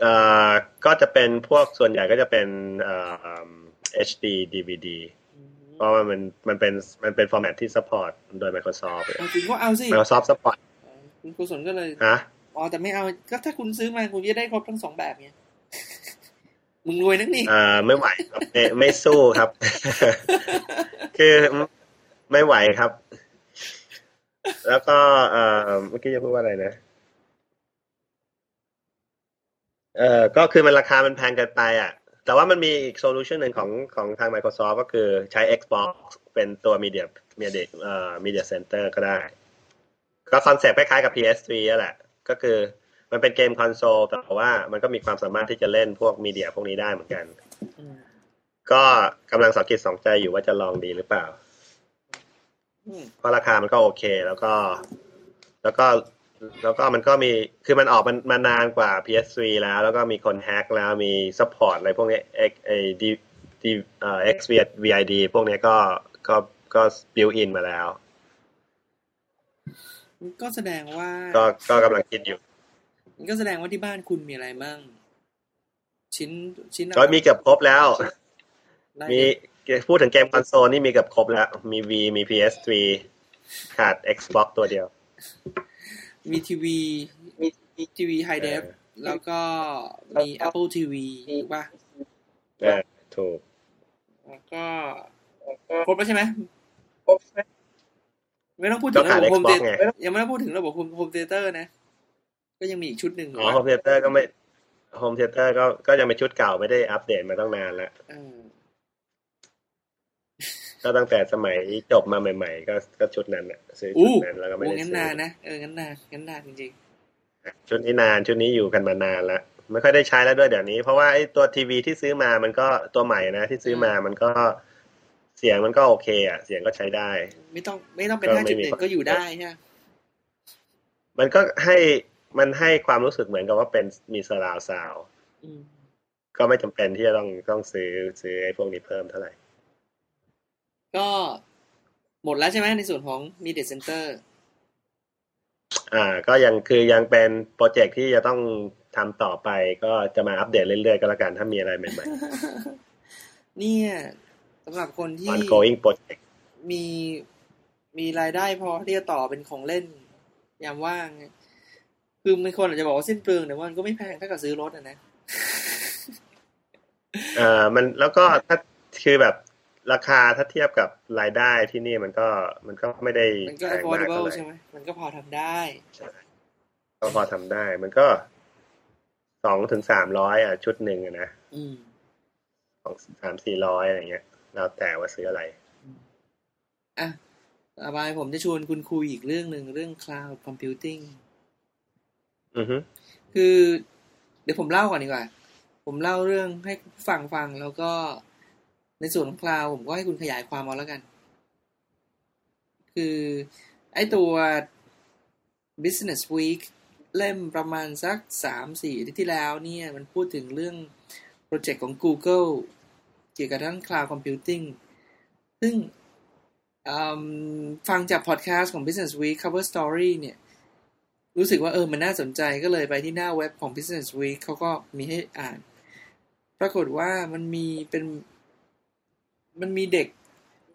เอ่อก็จะเป็นพวกส่วนใหญ่ก็จะเป็นเอ่อ HD DVD อืมเพราะว่ามันมันเป็นมันเป็นฟอร์แมตที่ support โดย Microsoft เอาจริงก็เอาสิ Microsoft support คุณกุศลก็เลยฮะอ๋อแต่ไม่เอาก็ถ้าคุณซื้อมาคุณจะได้ครบทั้งสองแบบไง มึงรวยนักนี่อ่อไม่ไหวครับไม่ไม่สู้ครับ คือไม่ไหวครับ แล้วก็เอ่อเมื่อกี้จะพูดว่าอะไรนะเอ่อก็คือมันราคามันแพงเกินไป อะ แต่ว่ามันมีอีก solution หนึ่งของของทาง Microsoft ก็คือใช้ Xbox เป็นตัว Media Media เอ่อ Media Center ก็ได้ ก็คอนเซ็ปต์คล้ายๆกับ PS3 นั่นแหละ ก็คือ มันเป็นเกมคอนโซลแต่ว่ามันก็มีความสามารถที่จะเล่นพวกมีเดียพวกนี้ได้เหมือนกันอืมก็กำลังสองจิตสองใจอยู่ว่าจะลองดีหรือเปล่าอืมเพราะราคามันก็โอเค แล้วก็ แล้วก็แล้วก็มันก็มีคือมันออกมันมานานกว่า PS3 แล้ว แล้วก็มีคน hack แล้วมี support อะไรพวกนี้ X ไอ้ D D เอ่อ XVID พวกนี้ก็ก็ก็ built-in มาแล้ว ก็แสดงว่า ก็ก็กำลังคิดอยู่ มันก็แสดงว่าที่บ้านคุณมีอะไรมั่ง ชิ้นชิ้นก็มีเกือบครบแล้วได้มีพูดถึงเกมคอนโซลนี่มีเกือบครบแล้ว มี V มี PS3 ขาด Xbox ตัวเดียว มีทีวีมีทีวีไฮเดฟเออแล้วก็มี Apple TV ถูกป่ะเออถูก แล้วก็ครบแล้วใช่ไหมไม่ต้องพูดถึก็งระขาดบบโฮม Xbox เตไงยังไม่ต้องพูดถึงระบบโฮมเตเตอร์นะ ก็ยังมีอีกชุดหนึ่งถูกอ๋อปะโฮมเทเตอร์ก็ไม่โฮมเทเตอร์ก็ก็ยังเป็นชุดเก่าไม่ได้อัปเดตมาตั้งนานแล้วเออก็ตั้งแต่สมัยจบมาใหม่ ๆ ก็ก็ชุดนั้นน่ะซื้อชุอู้ดนั้นแล้วก็ไม่โอ้ได้งั้นซื้นานอนะเอองั้นนานงั้นนานจริงชุดนี้นานชุดนี้อยู่กันมานานแล้วไม่ค่อยได้ใช้แล้วด้วยเดี๋ยวนี้ เพราะว่าไอ้ตัวทีวีที่ซื้อมามันก็ตัวใหม่นะที่ซื้อมามันก็เสียงมันก็โอเคอะ เสียงก็ใช้ได้ๆไม่ต้องไม่ต้องเป็นก็ห้าไม่จุดมีหนึ่งความก็อยู่ได้ใช่ไหมมันก็ให้ มันให้ความรู้สึกเหมือนกับว่าเป็นมีสลาวซาวอืมก็ไม่จำเป็นที่จะต้องต้องซื้อซื้อไอ้พวกนี้เพิ่มเท่าไหร่ ก็หมดแล้วใช่ไหมในส่วนของ Media Center อ่า ก็ยังคือยังเป็นโปรเจกต์ที่จะต้องทำต่อไป ก็จะมาอัปเดตเรื่อยๆก็แล้วกันถ้ามีอะไรใหม่เนี่ยสำหรับคนๆที่ ongoing project มีมีรายได้พอที่จะต่อเป็นของเล่นยามว่าง คือมีคนอาจจะบอกว่าสิ้นเปลืองแต่ว่ามันก็ไม่แพงถ้ากับซื้อรถอะนะอ่ามันแล้วก็ถ้าคือแบบราคาถ้าเทียบกับรายได้ที่นี่มันก็มันก็ไม่ได้มันก็แพงมาก affordable เท่าไหร่ใช่ไหมมันก็พอทำได้ก็พอทำได้ มันก็สองถึงสามร้อยอะ ชุดหนึ่งอะนะอืมสองสามสี่ร้อยอะไรเงี้ยแล้วแต่ว่าซื้ออะไรอะต่อไปผมจะชวนคุณคุยอีกเรื่องหนึ่งเรื่อง cloud computing อือฮึ คือเดี๋ยวผมเล่าก่อนดีกว่า ผมเล่าเรื่องให้ฟังฟังแล้วก็ในส่วนของ cloud ผมก็ให้คุณขยายความเอาแล้วกัน คือ ไอตัว business week เล่มประมาณสักสามสี่ที่ที่แล้วเนี่ย มันพูดถึงเรื่องโปรเจกต์ของ Google เกี่ยวกับด้าน cloud computing ซึ่งฟังจากพอดแคสต์ของ Business Week Cover Story เนี่ย รู้สึกว่าเออมันน่าสนใจก็เลยไปที่หน้าเว็บของ Business Week เขาก็มีให้อ่าน ปรากฏว่ามันมีเป็นมันมีเด็ก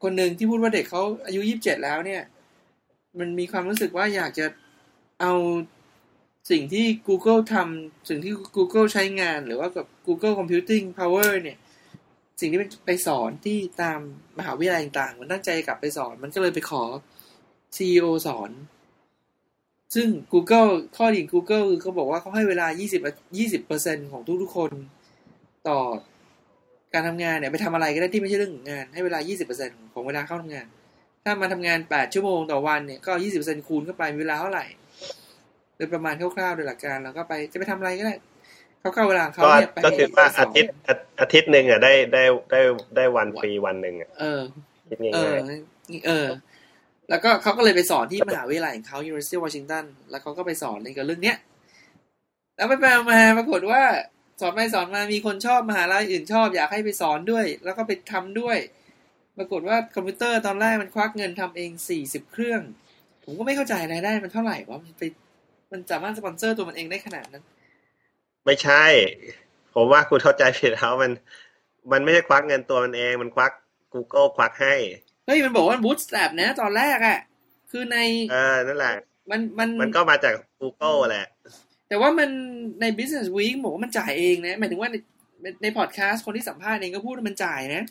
คนหนึ่งที่พูดว่าเด็กเขาอายุยี่สิบเจ็ดแล้วเนี่ย มันมีความรู้สึกว่าอยากจะเอาสิ่งที่ Google ทำสิ่งที่ Google ใช้งานหรือว่ากับ Google Computing Power เนี่ย สิ่งที่ไปสอนที่ตามมหาวิทยาลัยต่างๆ มันตั้งใจกลับไปสอน มันก็เลยไปขอ CEO สอน ซึ่ง Google ข้อดีของ Google คือเขาบอกว่าเขาให้เวลา 20 20%ของทุกๆคนต่อการทำงานเนี่ยไปทำอะไรก็ได้ที่ไม่ใช่เรื่องของงาน ให้เวลา 20%ของเวลาเข้าทำงาน ถ้ามาทำงาน 8 ชั่วโมงต่อวันเนี่ยก็ 20%คูณเข้าไปมีเวลาเท่าไหร่ โดยประมาณคร่าวๆโดยหลักการแล้วก็ไปจะไปทำอะไรก็ได้เขาเข้าเวลาของเขาก็เนี่ยไปก็คือว่าไปสอานทิตย์อาอาทิตย์หนึ่งอะได้ได้ได้ได้วันฟรีวันหนึ่งอะเออคิดเอง่าอยเออ แล้วก็เขาก็เลยไปสอนที่มหาวิทยาลัยของเขา University of Washington แล้วเขาก็ไปสอนในกับเรื่องเนี้ย แล้วไปไปมาปรากฏว่าสอนไปสอนมามีคนชอบมหาลัยอื่นชอบ อยากให้ไปสอนด้วย แล้วก็ไปทำด้วย ปรากฏว่าคอมพิวเตอร์ตอนแรกมันควักเงินทำเองสี่สิบเครื่อง ผมก็ไม่เข้าใจรายได้มันเท่าไหร่ว่ามันไปมันสามารถสปอนเซอร์ตัวมันเองได้ขนาดนั้นๆไม่ใช่ ผมว่าคุณเข้าใจผิดแล้วมัน มันไม่ใช่ควักเงินตัวมันเอง มันควัก Google ควักให้ เฮ้ยมันบอกว่าบูตส r ต p นะ ตอนแรกอะ่ะคือในเออนั่นแหละ มันมันมันก็มาจาก Google แหละ แต่ว่ามันใน Business Week บอกว่ามันจ่ายเองนะ หมายถึงว่าในในพอดแคสต์คนที่สัมภาษณ์เองก็พูดว่ามันจ่ายนะ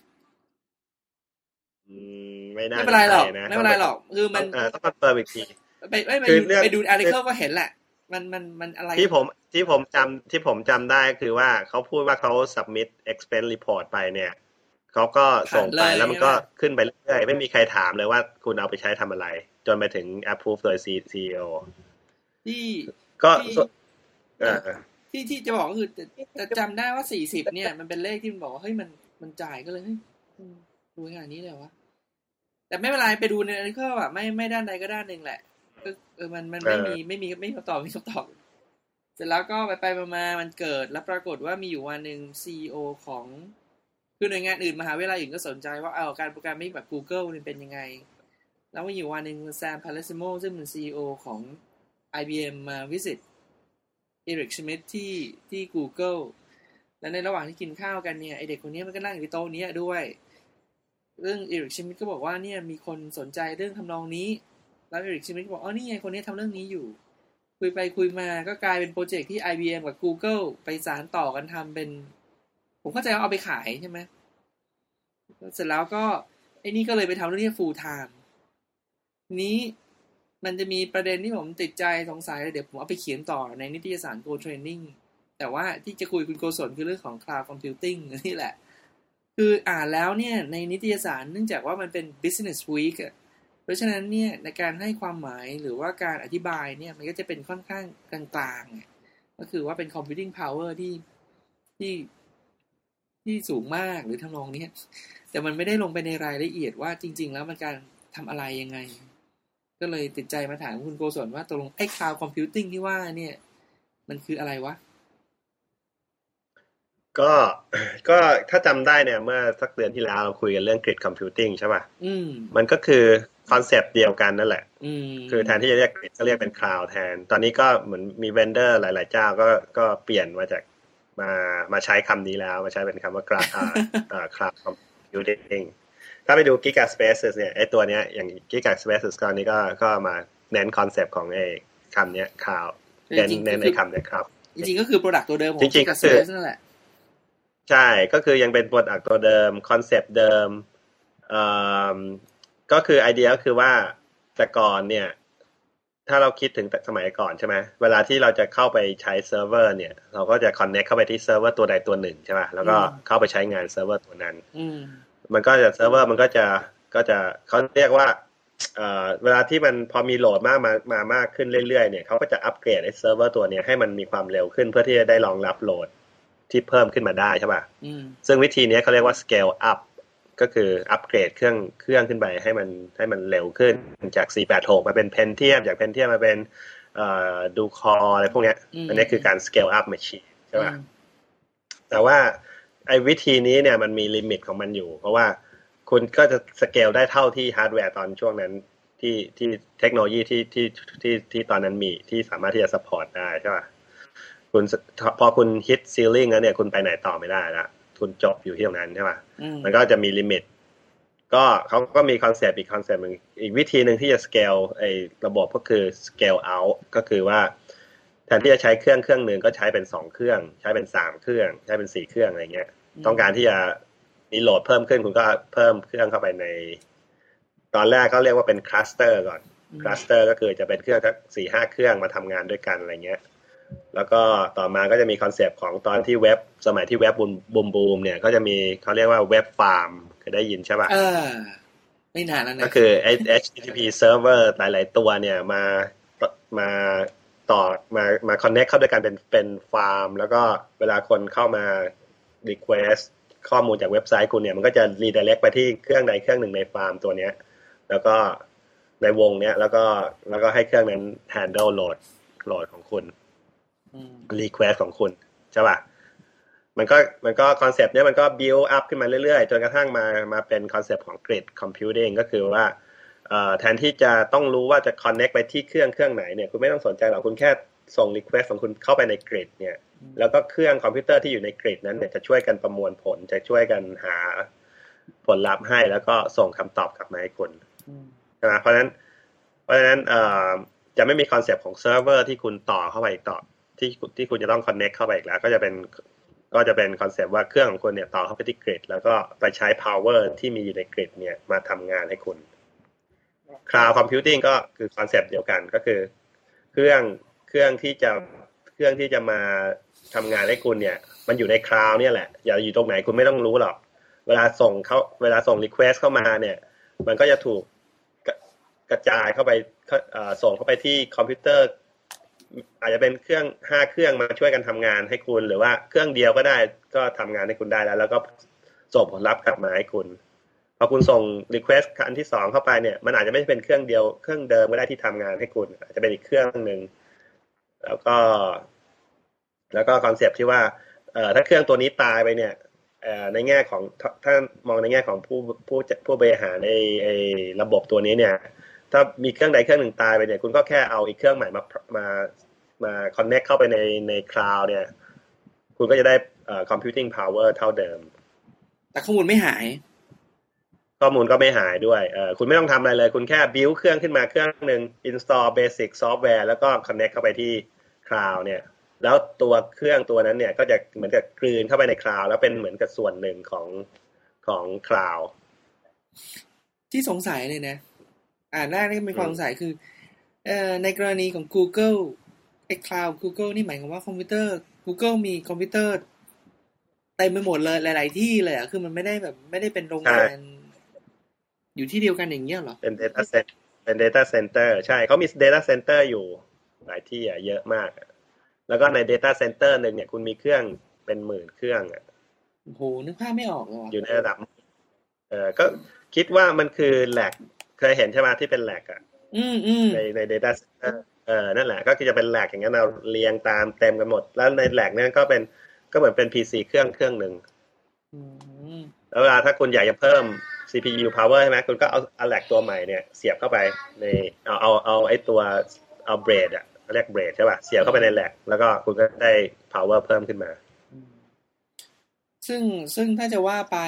อืมไม่น่าไม่เป็นไรหรอกใช่ะไม่เป็นไรหรอกคือมันเออต้อง confirm อีกทีไปไปไปคือดูเรื่องไปดู article ก็เห็นแหละ มันมันมันอะไรที่ผมที่ผมจำที่ผมจำได้คือว่าเขาพูดว่าเขา submit expense report ไปเนี่ย เขาก็ส่งไปแล้วมันก็ขึ้นไปเรื่อยๆไม่มีใครถามเลยว่าคุณเอาไปใช้ทำอะไร จนไปถึง approve โดย CEO ที่ก็ที่เออที่ที่จะบอกก็คือแต่แต่จำได้ว่าสี่สิบเนี่ย มันเป็นเลขที่มันบอกว่าเฮ้ยมันมันจ่ายก็เลยเฮ้ยอืมดูขนาดนี้เลยวะแต่ไม่เป็นไรไปดูใน article แบบไม่ไม่ด้านใดก็ด้านหนึ่งแหละก็เออมันมันไม่มีไม่มีไม่มีคำตอบไม่มีคำตอบเสร็จแล้วก็ไปไปมามามันเกิดแล้วปรากฏว่ามีอยู่วันหนึ่ง CEO ของ คือหน่วยงานอื่นมหาวิทยาลัยอื่นก็สนใจว่าเอาการ programming แบบ Google มันเป็นยังไง แล้วมีอยู่วันหนึ่ง Sam Palmisano ซึ่งเป็น CEO ของ IBM มา visit Eric Schmidt ที่ที่ Google และในระหว่างที่กินข้าวกันเนี่ยไอเด็กคนนี้มันก็นั่งอยู่ที่โต๊ะนี้ด้วย เรื่อง Eric Schmidt ก็บอกว่าเนี่ยมีคนสนใจเรื่องทำนองนี้ แล้ว Eric Schmidt ก็บอกอ๋อนี่ไงคนนี้ทำเรื่องนี้อยู่ คุยไปคุยมาก็กลายเป็นโปรเจกต์ที่ IBM กับ Google ไปสานต่อกันทำเป็น ผมเข้าใจว่าเอาไปขายใช่ไหม เสร็จแล้วก็ไอ้นี่ก็เลยไปทำเรื่องนี้ full time นี้มันจะมีประเด็นที่ผมติดใจสงสัยเดี๋ยวผมเอาไปเขียนต่อในนิตยสาร Go Training แต่ว่าที่จะคุยคุณโกศลคือเรื่องของ Cloud Computing นี่แหละ คืออ่านแล้วเนี่ยในนิตยสารเนื่องจากว่ามันเป็น Business Week อะเพราะฉะนั้นเนี่ยในการให้ความหมายหรือว่าการอธิบายเนี่ยมันก็จะเป็นค่อนข้างกลางๆก็คือว่าเป็น computing power ที่ที่ ที่สูงมากหรือทำนองนี้แต่มันไม่ได้ลงไปในรายละเอียดว่าจริง ๆ แล้วมันการทำอะไรยังไง ก็เลยติดใจมาถามคุณโกศลว่าตกลงไอ้ cloud computing ที่ว่าเนี่ย มันคืออะไรวะ ก็ก็ถ้าจำได้เนี่ย เมื่อสักเดือนที่แล้วเราคุยกันเรื่อง grid computing ใช่ป่ะอืมมันก็คือคอนเซปต์เดียวกันนั่นแหละอืมคือแทนที่จะเรียก grid ก็เรียกเป็น cloud แทน ตอนนี้ก็เหมือนมี vendor หลาย ๆ เจ้าก็ก็เปลี่ยนมาจาก มามาใช้คำนี้แล้ว มาใช้เป็นคำว่า cloud อ่าอ่า cloud computing ถ้าไปดู Giga Spaces เนี่ยไอตัวเนี้ยอย่าง Giga Spaces ตอนนี้ก็ก็มาเน้นคอนเซปต์ของไอคำเนี้ย cloud เน้นจริงๆเน้นก็ในคือคำเนี้ยครับจริงๆก็คือ product ตัวเดิมของจริงๆก็คือ Giga Spaces นั่นแหละ ใช่ก็คือยังเป็น product ตัวเดิมคอนเซปต์เดิมเอ่อก็คือไอเดียก็คือว่าแต่ก่อนเนี่ย ถ้าเราคิดถึงแต่สมัยก่อนใช่ไหมเวลาที่เราจะเข้าไปใช้เซิร์ฟเวอร์เนี่ย เราก็จะ connect เข้าไปที่เซิร์ฟเวอร์ตัวใดตัวหนึ่งใช่ไหมแล้วก็อืมเข้าไปใช้งานเซิร์ฟเวอร์ตัวนั้นอืมมันก็จะเซิร์ฟเวอร์มันก็จะก็จะเขาเรียกว่าเอ่อเวลาที่มันพอมีโหลดมากมามามากขึ้นเรื่อยๆเนี่ยเขาก็จะอัปเกรดไอ้เซิร์ฟเวอร์ตัวเนี้ยให้มันมีความเร็วขึ้นเพื่อที่จะได้รองรับโหลดที่เพิ่มขึ้นมาได้ใช่ป่ะอืมซึ่งวิธีนี้เขาเรียกว่า scale up ก็คืออัปเกรดเครื่องเครื่องขึ้นไปให้มันให้มันเร็วขึ้นจาก 486 มาเป็น Pentium จาก Pentium มาเป็นเอ่อ Duo Core อะไรพวกเนี้ยอืมอันนี้คือการ scale up machine ใช่ป่ะอืมแต่ว่าไอ้วิธีนี้เนี่ยมันมี limit ของมันอยู่ เพราะว่าคุณก็จะสเกลได้เท่าที่ฮาร์ดแวร์ตอนช่วงนั้นที่ที่เทคโนโลยีที่ที่ที่ที่ตอนนั้นมีที่สามารถที่จะ support ได้ใช่ป่ะคุณพอคุณ hit ceiling แล้วเนี่ยคุณไปไหนต่อไม่ได้ละ คุณจบอยู่ที่ตรงนั้นใช่ป่ะอืมมันก็จะมี limit ก็เขาก็มีคอนเซปต์อีกคอนเซปต์หนึ่งอีกวิธีหนึ่งที่จะสเกลไอ้ระบบก็คือ scale out ก็คือว่า แทนที่จะใช้เครื่องเครื่องหนึ่งก็ใช้เป็นสองเครื่อง ใช้เป็นสามเครื่อง ใช้เป็นสี่เครื่องอะไรเงี้ย ต้องการที่จะมีโหลดเพิ่มขึ้นคุณก็เพิ่มเครื่องเข้าไปใน ตอนแรกเขาเรียกว่าเป็น cluster ก่อน cluster ก็คือจะเป็นเครื่องสักสี่ห้าเครื่องมาทำงานด้วยกันอะไรเงี้ย แล้วก็ต่อมาก็จะมีคอนเซปต์ของตอนที่เว็บสมัยที่เว็บ boom boom boom เนี่ยก็จะมีเขาเรียกว่า web farm เคยได้ยินใช่ปะเออไม่นานแล้วนะก็คือไอ้ HTTP server หลาย ๆ ตัวเนี่ยมามาต่อมามา connect เข้าด้วยกันเป็นเป็นฟาร์ม แล้วก็เวลาคนเข้ามา request ข้อมูลจากเว็บไซต์คุณเนี่ยมันก็จะ redirect ไปที่เครื่องใดเครื่องหนึ่งในฟาร์มตัวเนี้ย แล้วก็ในวงเนี้ยแล้วก็แล้วก็ให้เครื่องนั้น handle load load ของคุณ อืม request ของคุณใช่ป่ะมันก็มันก็คอนเซปต์เนี้ยมันก็ build up ขึ้นมาเรื่อยๆ จนกระทั่งมามาเป็นคอนเซปต์ของ grid computing ก็คือว่าเอ่อแทนที่จะต้องรู้ว่าจะ connect ไปที่เครื่องเครื่องไหนเนี่ยคุณไม่ต้องสนใจหรอกคุณแค่ส่ง request ของคุณเข้าไปใน grid เนี่ยแล้วก็เครื่องคอมพิวเตอร์ที่อยู่ใน grid นั้นเนี่ยจะช่วยกันประมวลผลจะช่วยกันหาผลลัพธ์ให้แล้วก็ส่งคำตอบกลับมาให้คุณอืมใช่ไหมเพราะฉะนั้น เพราะฉะนั้นเอ่อจะไม่มี concept ของเซิร์ฟเวอร์ที่คุณต่อเข้าไปอีกต่อ ที่ที่คุณจะต้อง connect เข้าไปอีกแล้ว ก็จะเป็นก็จะเป็น concept ว่าเครื่องของคุณเนี่ยต่อเข้าไปที่ grid แล้วก็ไปใช้ power ที่มีอยู่ใน grid เนี่ยมาทำงานให้คุณ cloud computing ก็คือ concept เดียวกันก็คือ เครื่องเครื่องที่จะเครื่องที่จะมาทำงานให้คุณเนี่ย มันอยู่ในคลาวเนี่ยแหละ อย่าอยู่ตรงไหนคุณไม่ต้องรู้หรอก เวลาส่งเขาเวลาส่ง request เข้ามาเนี่ย มันก็จะถูกกระจายเข้าไปส่งเข้าไปที่คอมพิวเตอร์ อาจจะเป็นเครื่องห้าเครื่องมาช่วยกันทำงานให้คุณ หรือว่าเครื่องเดียวก็ได้ก็ทำงานให้คุณได้แล้ว แล้วก็ส่งผลลัพธ์กลับมาให้คุณพอคุณส่ง request อันที่สองเข้าไปเนี่ยมันอาจจะไม่เป็นเครื่องเดียวเครื่องเดิมก็ได้ที่ทำงานให้คุณ อาจจะเป็นอีกเครื่องหนึ่งแล้วก็ แล้วก็ concept ที่ว่าเอ่อถ้าเครื่องตัวนี้ตายไปเนี่ยในแง่ของถ้าถ้ามองในแง่ของผู้ผู้ผู้บริหารในไอ้ระบบตัวนี้เนี่ย ถ้ามีเครื่องใดเครื่องหนึ่งตายไปเนี่ย คุณก็แค่เอาอีกเครื่องใหม่มามา มา connect เข้าไปในใน cloud เนี่ย คุณก็จะได้เอ่อ computing power เท่าเดิม แต่ข้อมูลไม่หาย ข้อมูลก็ไม่หายด้วยเออคุณไม่ต้องทำอะไรเลย คุณแค่ build เครื่องขึ้นมาเครื่องหนึ่ง install basic software แล้วก็ connect เข้าไปที่ cloud เนี่ย แล้วตัวเครื่องตัวนั้นเนี่ย ก็จะเหมือนกับกลืนเข้าไปใน cloud แล้วเป็นเหมือนกับส่วนหนึ่งของของ cloud ที่สงสัยเลยนะ อันแรกนี่มีความอืมสงสัยคือเอ่อในกรณีของ Google ไอ้ Cloud Google นี่หมายความว่าคอมพิวเตอร์ Google มีคอมพิวเตอร์เต็มไปหมดเลยหลาย ๆ ที่เลยอะคือมันไม่ได้แบบ ไม่ได้เป็นโรงงาน อยู่ที่เดียวกันอย่างเงี้ยเหรอ เป็น data center เป็น data center ใช่เขามี data center อยู่หลายที่อะเยอะมากอะแล้วก็ใน data center หนึ่งเนี่ยคุณมีเครื่องเป็นหมื่นเครื่องอะโอ้โหนึกภาพไม่ออกเลยว่ะอยู่ในระดับ เออก็คิดว่ามันคือแหลกเคยเห็นใช่ไหมที่เป็นแหลกอะอืมอืมในใน data center เออนั่นแหละก็คือจะเป็นแหลกอย่างนั้นเราเรียงตามเต็มกันหมด แล้วในแหลกนั้นก็เป็นก็เหมือนเป็น PC เครื่องเครื่องหนึ่งอืมแล้วเวลาถ้าคุณอยากจะเพิ่ม CPU power ใช่ไหมคุณก็เอาเอาแหลกตัวใหม่เนี่ยเสียบเข้าไปในเอาเอาเอาไอ้ตัวเอาเบรดอะเรียกเบรดใช่ป่ะเสียบเข้าไปในแหลกแล้วก็คุณก็ได้ power เพิ่มขึ้นมาอืมซึ่งซึ่งถ้าจะว่าไป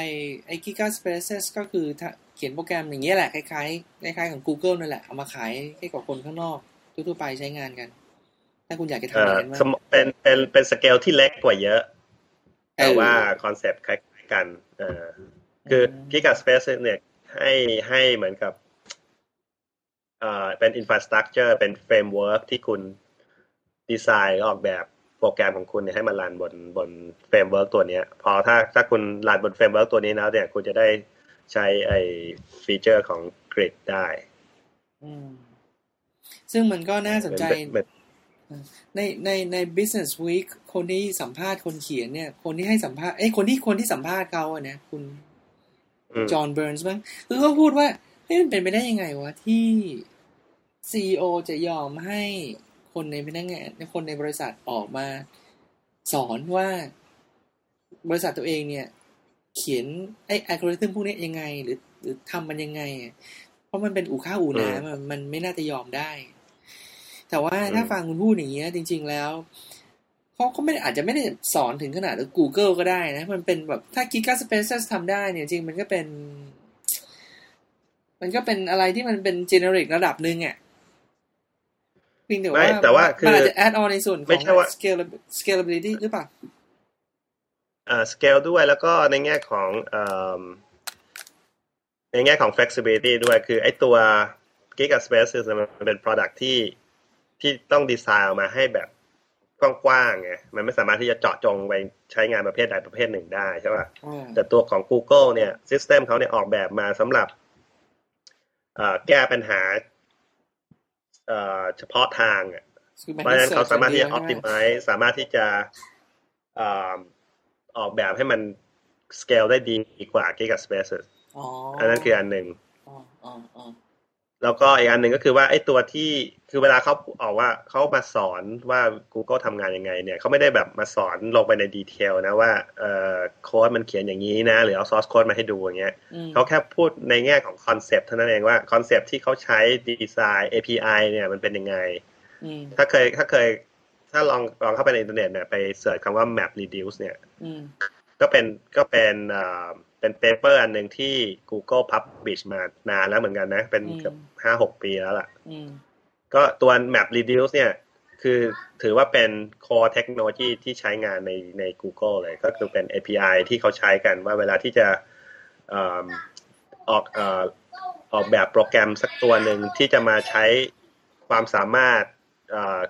ไอ้ Giga Spaces ก็คือถ้าเขียนโปรแกรมอย่างเงี้ยแหละคล้ายๆคล้ายๆของ Google นั่นแหละ เอามาขายให้กับคนข้างนอก ทั่วๆไปใช้งานกัน ถ้าคุณอยากจะเอทำอย่างอนั้นว่าสมเป็นเป็นเป็นสเกลที่เล็กกว่าเยอะเออแต่ว่า concept คล้ายๆกันเออคือ Giga Space เนี่ยให้ให้เหมือนกับเอ่อเป็น infrastructure เป็น framework ที่คุณดีไซน์ออกแบบโปรแกรมของคุณเนี่ยให้มัน run บนบน framework ตัวเนี้ยพอถ้าถ้าคุณ run บน framework ตัวนี้แล้วเนี่ยคุณจะได้ใช้ไอ้ feature ของ grid ได้ อืม ซึ่งมันก็น่าสนใจเหมือนในในใน business week คนที่สัมภาษณ์คนเขียนเนี่ย คนที่ให้สัมภาษณ์เอ้ยคนที่คนที่สัมภาษณ์เขาอะนะคุณอืมจอห์นเบิร์นส์มั้งคือเขาพูดว่าเฮ้ยมันเป็นไปได้ยังไงวะ ที่ซีอจะยอมให้คนในพนักงานคนในบริษัทออกมา สอนว่าบริษัทตัวเองเนี่ย เขียนไอ้อัลกอริทึมพวกนี้ยังไง หรือ หรือทำมันยังไงอะเพ ราะมันเป็นอู่ข้าวอู่น้ำอะมันไม่น่าจะยอมได้ แต่ว่าถ้าฟังคุณพูดอย่างเงี้ย จริง ๆ แล้วเขาก็ไม่ได้อาจจะไม่ได้สอนถึงขนาด Google ก็ได้นะ มันเป็นแบบถ้า Giga Spaces ทำได้เนี่ยจริงมันก็เป็น มันก็เป็นอะไรที่มันเป็น generic ระดับหนึ่งอะเพียงแต่ว่าไม่แต่ว่าคือมันอาจจะ add on ในส่วนขไม่องใช่ว่า scalab- scalability หรือเปล่า อ่าสเกลด้วยแล้วก็ในแง่ของเอ่อ ในแง่ของ flexibility ด้วยคือไอ้ตัว Giga Spaces มันเป็น product ที่ที่ต้องดีไซน์ออกมาให้แบบกว้างๆไงมันไม่สามารถที่จะเจาะจงไปใช้งานประเภทใดประเภทหนึ่งได้ใช่ป่ะแต่ตัวของ Google เนี่ย System เขาเนี่ยออกแบบมาสำหรับเอ่อแก้ปัญหาเอ่อเฉพาะทางอะคือมันเพราะฉะนั้นเขาสามารถที่จะ search อย่างเดียวใช่ไหม optimize สามารถที่จะเอ่อออกแบบให้มัน scale ได้ดีกว่า Giga Spaces อ๋ออันนั้นคืออันหนึ่งอ๋ออ๋ออ๋อแล้วก็อีกอันหนึ่งก็คือว่าไอ้ตัวที่คือเวลาเขาออกว่าเขามาสอนว่า Google ทำงานยังไง เนี่ยเขาไม่ได้แบบมาสอนลงไปใน detail นะว่าเอ่อโค้ดมันเขียนอย่างนี้นะ หรือเอา source code มาให้ดูอย่างเงี้ยอืมเขาแค่พูดในแง่ของ concept เท่านั้นเองว่า concept ที่เขาใช้ดีไซน์ API เนี่ยมันเป็นยังไงอืมถ้าเคยถ้าเคย ถ้าลองลองเข้าไปในอินเทอร์เน็ตเนี่ยไป search คำว่า map reduce เนี่ยอืมก็เป็นก็เป็นเอ่อ เป็น paper อันหนึ่งที่ Google Publish มานานแล้วเหมือนกันนะ เป็นเกือบห้าหกปีแล้วล่ะอืมก็ตัว Map Reduce เนี่ย คือถือว่าเป็น core technology ที่ใช้งานในใน Google เลย ก็คือเป็น API ที่เขาใช้กันว่าเวลาที่จะเอ่อออกเอ่อออกแบบโปรแกรมสักตัวหนึ่งที่จะมาใช้ความสามารถเอ่อ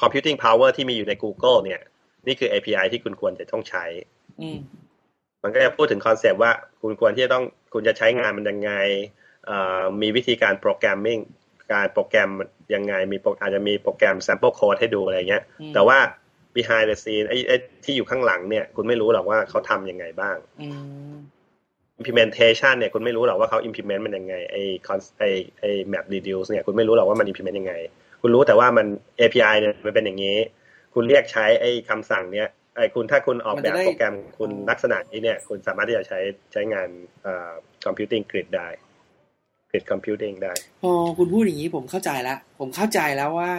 computing power ที่มีอยู่ใน Google เนี่ย นี่คือ API ที่คุณควรจะต้องใช้อื มมันก็จะพูดถึง concept ว่าคุณควรที่จะต้องคุณจะใช้งานมันยังไงเอ่อมีวิธีการ programming การโปรแกรมยังไงมีโปรอาจจะมีโปรแกรม sample code ให้ดูอะไรเงี้ยอืมแต่ว่า behind the scene ไอ้ไอ้ที่อยู่ข้างหลังเนี่ย คุณไม่รู้หรอกว่าเขาทำยังไงบ้างอืม implementation เนี่ยคุณไม่รู้หรอกว่าเขา implement มันยังไงไอ้ cons- ไอ้ไอ้ map reduce เนี่ยคุณไม่รู้หรอกว่ามัน implement ยังไง คุณรู้แต่ว่ามัน API เนี่ยมันเป็นอย่างนี้ คุณเรียกใช้ไอ้คำสั่งเนี้ย ไอ้คุณถ้าคุณออกแบบโปรแกรมคุณลักษณะนี้เนี่ย คุณสามารถที่จะใช้ใช้งานเอ่อ computing grid ได้ grid computing ได้พอคุณพูดอย่างนี้ผมเข้าใจละผมเข้าใจแล้วว่า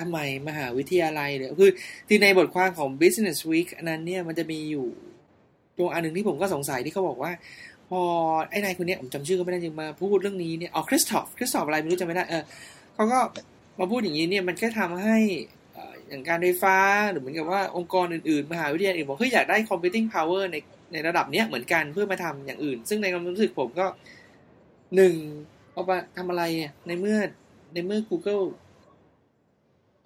ทำไมมหาวิทยาลัยเนี่ยคือที่ในบทความของ Business Week อันนั้นเนี่ยมันจะมีอยู่ตรงอันหนึ่งที่ผมก็สงสัยที่เขาบอกว่า พอไอ้นายคนเนี้ยผมจำชื่อเขาไม่ได้จริงมาพูดเรื่องนี้เนี่ยอ๋อคริสตอฟคริสตอฟอะไรไม่รู้จำไม่ได้เออเขาก็มาพูดอย่างนี้เนี่ยมันก็ทำให้เอย่างการไฟฟ้าหรือเหมือนกับว่าองค์กรอื่นๆ มหาวิทยาลัยอื่นบอกเฮ้ยอยากได้ computing power ในในระดับเนี้ยเหมือนกันเพื่อมาทำอย่างอื่น ซึ่งในความรู้สึกผมก็หนึ่งเอามาทำอะไรในเมื่อในเมื่อ Google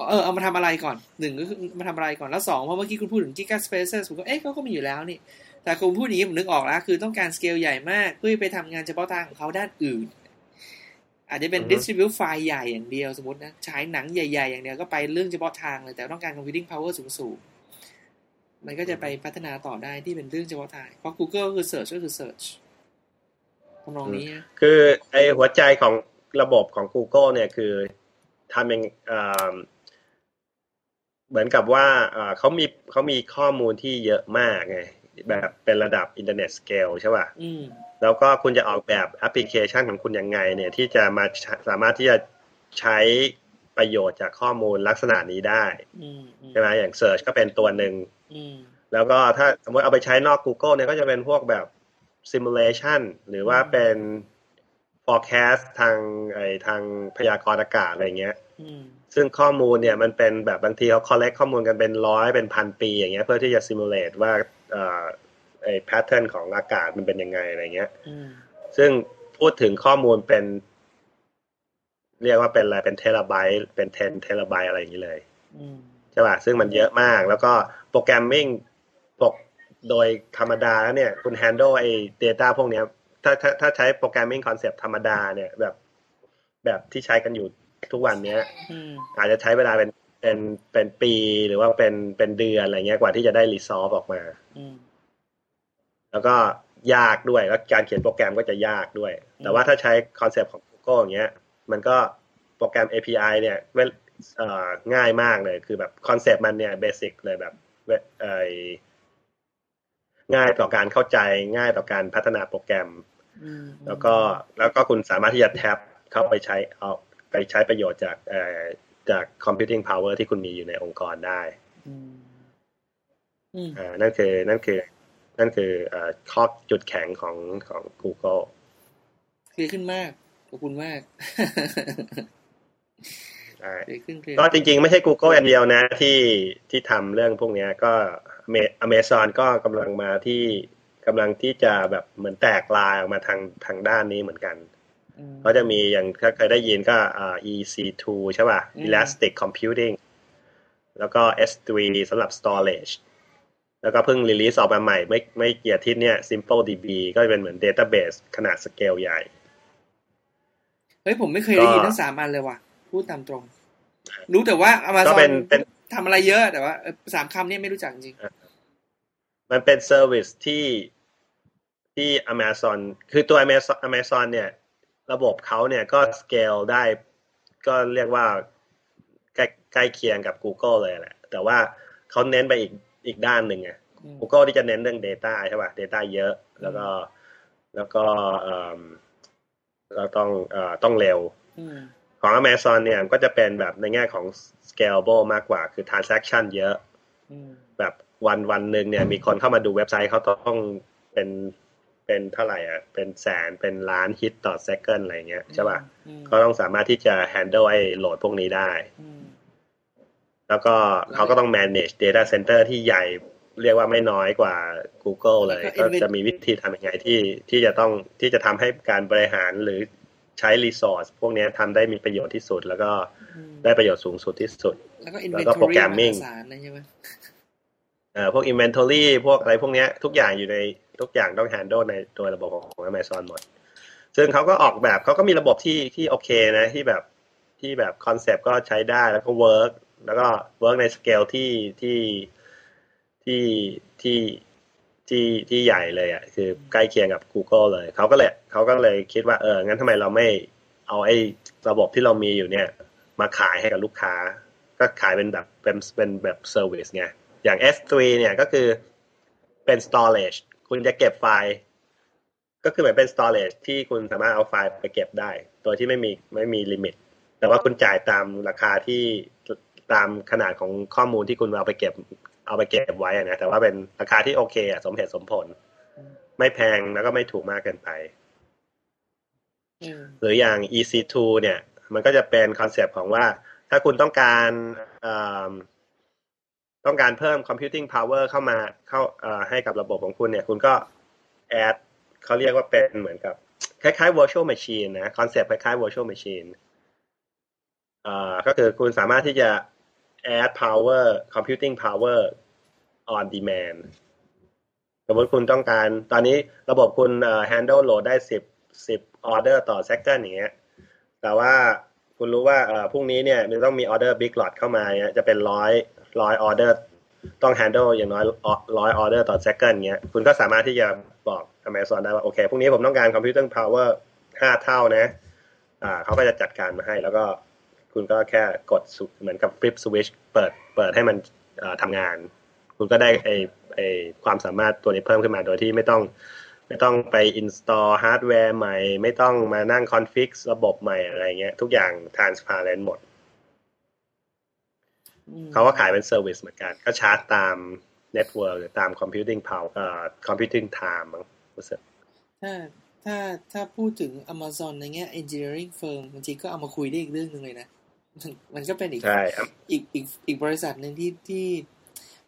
เออเอามาทำอะไรก่อนหนึ่งก็คือมาทำอะไรก่อนแล้วสองเพราะเมื่อกี้คุณพูดถึง Giga Spaces ผมก็เอ๊ะเขาก็มีอยู่แล้วนี่ แต่คุณพูดอย่างนี้ผมนึกออกแล้ว คือต้องการสเกลใหญ่มากเพื่อไปทำงานเฉพาะทางของเขาด้านอื่น อาจจะเป็นอือฮึ distribute ไฟล์ใหญ่อย่างเดียวสมมตินะฉายหนังใหญ่ ๆ อย่างเดียวก็ไปเรื่องเฉพาะทางเลย แต่ต้องการ computing power สูงๆ มันก็จะไปพัฒนาต่อได้ที่เป็นเรื่องเฉพาะทาง เพราะ Google ก็คือ search ก็คือ search ทำนองนี้นะคือไอหัวใจของระบบของ Google เนี่ยคือทำยังเอ่อเหมือนกับว่าเอ่อเขามีเขามีข้อมูลที่เยอะมากไง แบบเป็นระดับอินเทอร์เน็ตสเกลใช่ป่ะอืมแล้วก็คุณจะออกแบบแอปพลิเคชันของคุณยังไง เนี่ยที่จะมาใช้สามารถที่จะใช้ประโยชน์จากข้อมูลลักษณะนี้ได้อืมอืมใช่ไหมอย่าง Search ก็เป็นตัวหนึ่งอืมแล้วก็ถ้าสมมติเอาไปใช้นอก Google เนี่ยก็จะเป็นพวกแบบ simulation หรือว่าเป็น forecast ทางไอทางพยากรณ์อากาศอะไรเงี้ยอืมซึ่งข้อมูลเนี่ยมันเป็นแบบบางทีเขา collect ข้อมูลกันเป็นร้อยเป็นพันปีอย่างเงี้ยเพื่อที่จะ simulate ว่า เอ่อไอ้ pattern ของอากาศมันเป็นยังไงอะไรเงี้ยอืมซึ่งพูดถึงข้อมูลเป็น เรียกว่าเป็นอะไรเป็นเทราไบต์เป็น10เทราไบต์อะไรอย่างนี้เลยอืมใช่ป่ะซึ่งมันเยอะมาก แล้วก็ programming ปกโดยธรรมดาแล้วเนี่ย คุณ handle ไอ้ data พวกเนี้ยถ้าถ้าถ้าใช้ programming concept ธรรมดาเนี่ยแบบแบบที่ใช้กันอยู่ทุกวันเนี้ยอืมอาจจะใช้เวลาเป็น เป็นเป็นปีหรือว่าเป็นเป็นเดือนอะไรเงี้ยกว่าที่จะได้ result ออกมาอืมแล้วก็ยากด้วยแล้วการเขียนโปรแกรมก็จะยากด้วย แต่ว่าถ้าใช้ concept ของ Google อย่างเงี้ย มันก็โปรแกรม API เนี่ยเวลเอ่อง่ายมากเลย คือแบบ concept มันเนี่ย basic เลยแบบเวไอง่ายต่อการเข้าใจง่ายต่อการพัฒนาโปรแกรมอืมแล้วก็แล้วก็คุณสามารถที่จะ tap เข้าไปใช้เอาไปใช้ประโยชน์จากเอ่อ จาก computing power ที่คุณมีอยู่ในองค์กรได้อืมอืมอ่านั่นคือนั่นคือ นั่นคือเอ่อข้อจุดแข็งของของ Google เคลียร์ขึ้นมากขอบคุณมากใช่เคลียร์ขึ้นเคลียร์ก็จริงๆ ไม่ใช่ Google อันเดียวนะ ที่ที่ทำเรื่องพวกเนี้ยก็อเมซอนก็กำลังมาที่กำลังที่จะแบบเหมือนแตกลายออกมาทางทางด้านนี้เหมือนกันอืม ก็จะมีอย่างถ้าเคยได้ยินก็อ่า EC2 ใช่ป่ะอืม Elastic Computing แล้วก็ S3 สำหรับ storage แล้วก็เพิ่ง release ออกมาใหม่ไม่ไม่กี่อาทิตย์เนี่ย SimpleDB ก็จะเป็นเหมือน database ขนาดสเกลใหญ่ เฮ้ย ผมไม่เคยได้ยินก็ทั้งสามอันเลยว่ะ พูดตามตรง รู้แต่ว่าอ m มาก็ซอเป็นนเป็นทำอะไรเยอะแต่ว่าเออสามคำเนี่ยไม่รู้จักจริง มันเป็น service ที่ที่ Amazon คือตัว Amazon Amazon เนี่ย ระบบเขาเนี่ยก็สเกลได้ ก็เรียกว่าใกล้ใกล้เคียงกับ Google เลยแหละ แต่ว่าเขาเน้นไปอีกอีกด้านหนึ่งไงอืม Google ที่จะเน้นเรื่อง Data ใช่ป่ะ Data เยอะแล้วก็แล้วก็เอ่อเราต้องเอ่อต้องเร็วอืมของ Amazon เนี่ยก็จะเป็นแบบในแง่ของ scalable มากกว่า คือ transaction เยอะอืมแบบวันวันหนึ่งเนี่ยมีคนเข้ามาดูเว็บไซต์เขาต้องเป็น เป็นเท่าไหร่อะเป็นแสนเป็นล้านฮิตต่อ second อะไรเงี้ยใช่ป่ะอืมก็ต้องสามารถที่จะ handle ไอ้โหลดพวกนี้ได้อืมแล้วก็เขาก็ต้อง manage data center ที่ใหญ่เรียกว่าไม่น้อยกว่า Google เลยแล้วก็ก็ invent- จะมีวิธีทำยังไงที่ที่จะต้องที่จะทำให้การบริหารหรือใช้ resource พวกเนี้ยทำได้มีประโยชน์ที่สุด แล้วก็อืมได้ประโยชน์สูงสุดที่สุด แล้วก็แล้วก็ inventory programming มหาศาลเลยใช่ไหมเอ่อพวก inventory พวกอะไรพวกเนี้ยทุกอย่างอยู่ใน ทุกอย่างต้อง handle ในตัวระบบของ Amazon หมด ซึ่งเขาก็ออกแบบเขาก็มีระบบที่ที่โอเคนะ ที่แบบที่แบบ concept ก็ใช้ได้แล้วก็ work แล้วก็ work ในสเกลที่ที่ที่ที่ที่ที่ใหญ่เลยอะคือใกล้เคียงกับ Google เลยเขาก็เลยเขาก็เลยคิดว่าเอองั้นทำไมเราไม่เอาไอ้ระบบที่เรามีอยู่เนี่ย มาขายให้กับลูกค้า ก็ขายเป็นแบบเป็นเป็นแบบ service ไงอย่าง S3 เนี่ยก็คือเป็น storage คุณจะเก็บไฟล์ ก็คือเหมือนเป็น storage ที่คุณสามารถเอาไฟล์ไปเก็บได้โดยที่ไม่มีไม่มี limit แต่ว่าคุณจ่ายตามราคาที่ตามขนาดของข้อมูลที่คุณเอาไปเก็บ เอาไปเก็บไว้อะนะแต่ว่าเป็นราคาที่โอเคอะสมเหตุสมผล ไม่แพงแล้วก็ไม่ถูกมากเกินไปอืมหรืออย่าง EC2 เนี่ย มันก็จะเป็น concept ของว่า ถ้าคุณต้องการเอ่อ ต้องการเพิ่ม computing power เข้ามาเข้าให้กับระบบของคุณเนี่ย คุณก็ add เขาเรียกว่าเป็นเหมือนกับ คล้ายๆ virtual machine นะ concept คล้ายๆ virtual machine ก็คือคุณสามารถที่จะ add power computing power on demand สมมติคุณต้องการ ตอนนี้ระบบคุณ handle load ได้สิบสิบออเดอร์ต่อ second อย่างเงี้ย แต่ว่าคุณรู้ว่าพรุ่งนี้เนี่ยมันต้องมีออเดอร์ big lot เข้ามาเนี่ยจะเป็นร้อย ร้อยออเดอร์ต้อง handle อย่างน้อยร้อยออเดอร์ต่อ second เงี้ยคุณก็สามารถที่จะบอก Amazon ได้ว่า โอเคพรุ่งนี้ผมต้องการ computing power ห้าเท่านะ อ่าเขาก็จะจัดการมาให้ แล้วก็คุณก็แค่กดเหมือนกับ flip switch เปิดเปิดให้มันทำงาน คุณก็ได้ไอไอความสามารถตัวนี้เพิ่มขึ้นมาโดยที่ไม่ต้องไม่ต้องไป install ฮาร์ดแวร์ใหม่ ไม่ต้องมานั่ง config ระบบใหม่อะไรเงี้ย ทุกอย่าง transparent หมด เขาก็ขายเป็น service เหมือนกัน ก็ชาร์จตาม network หรือตาม computing power เอ่อ computing time มั้งรู้สึกถ้าถ้าถ้าพูดถึง Amazon ในแง่ engineering firm จริงๆก็เอามาคุยได้อีกเรื่องหนึ่งเลยนะ มันมันก็เป็นอีกใช่ครับอีกอีกอีกบริษัทหนึ่งที่ที่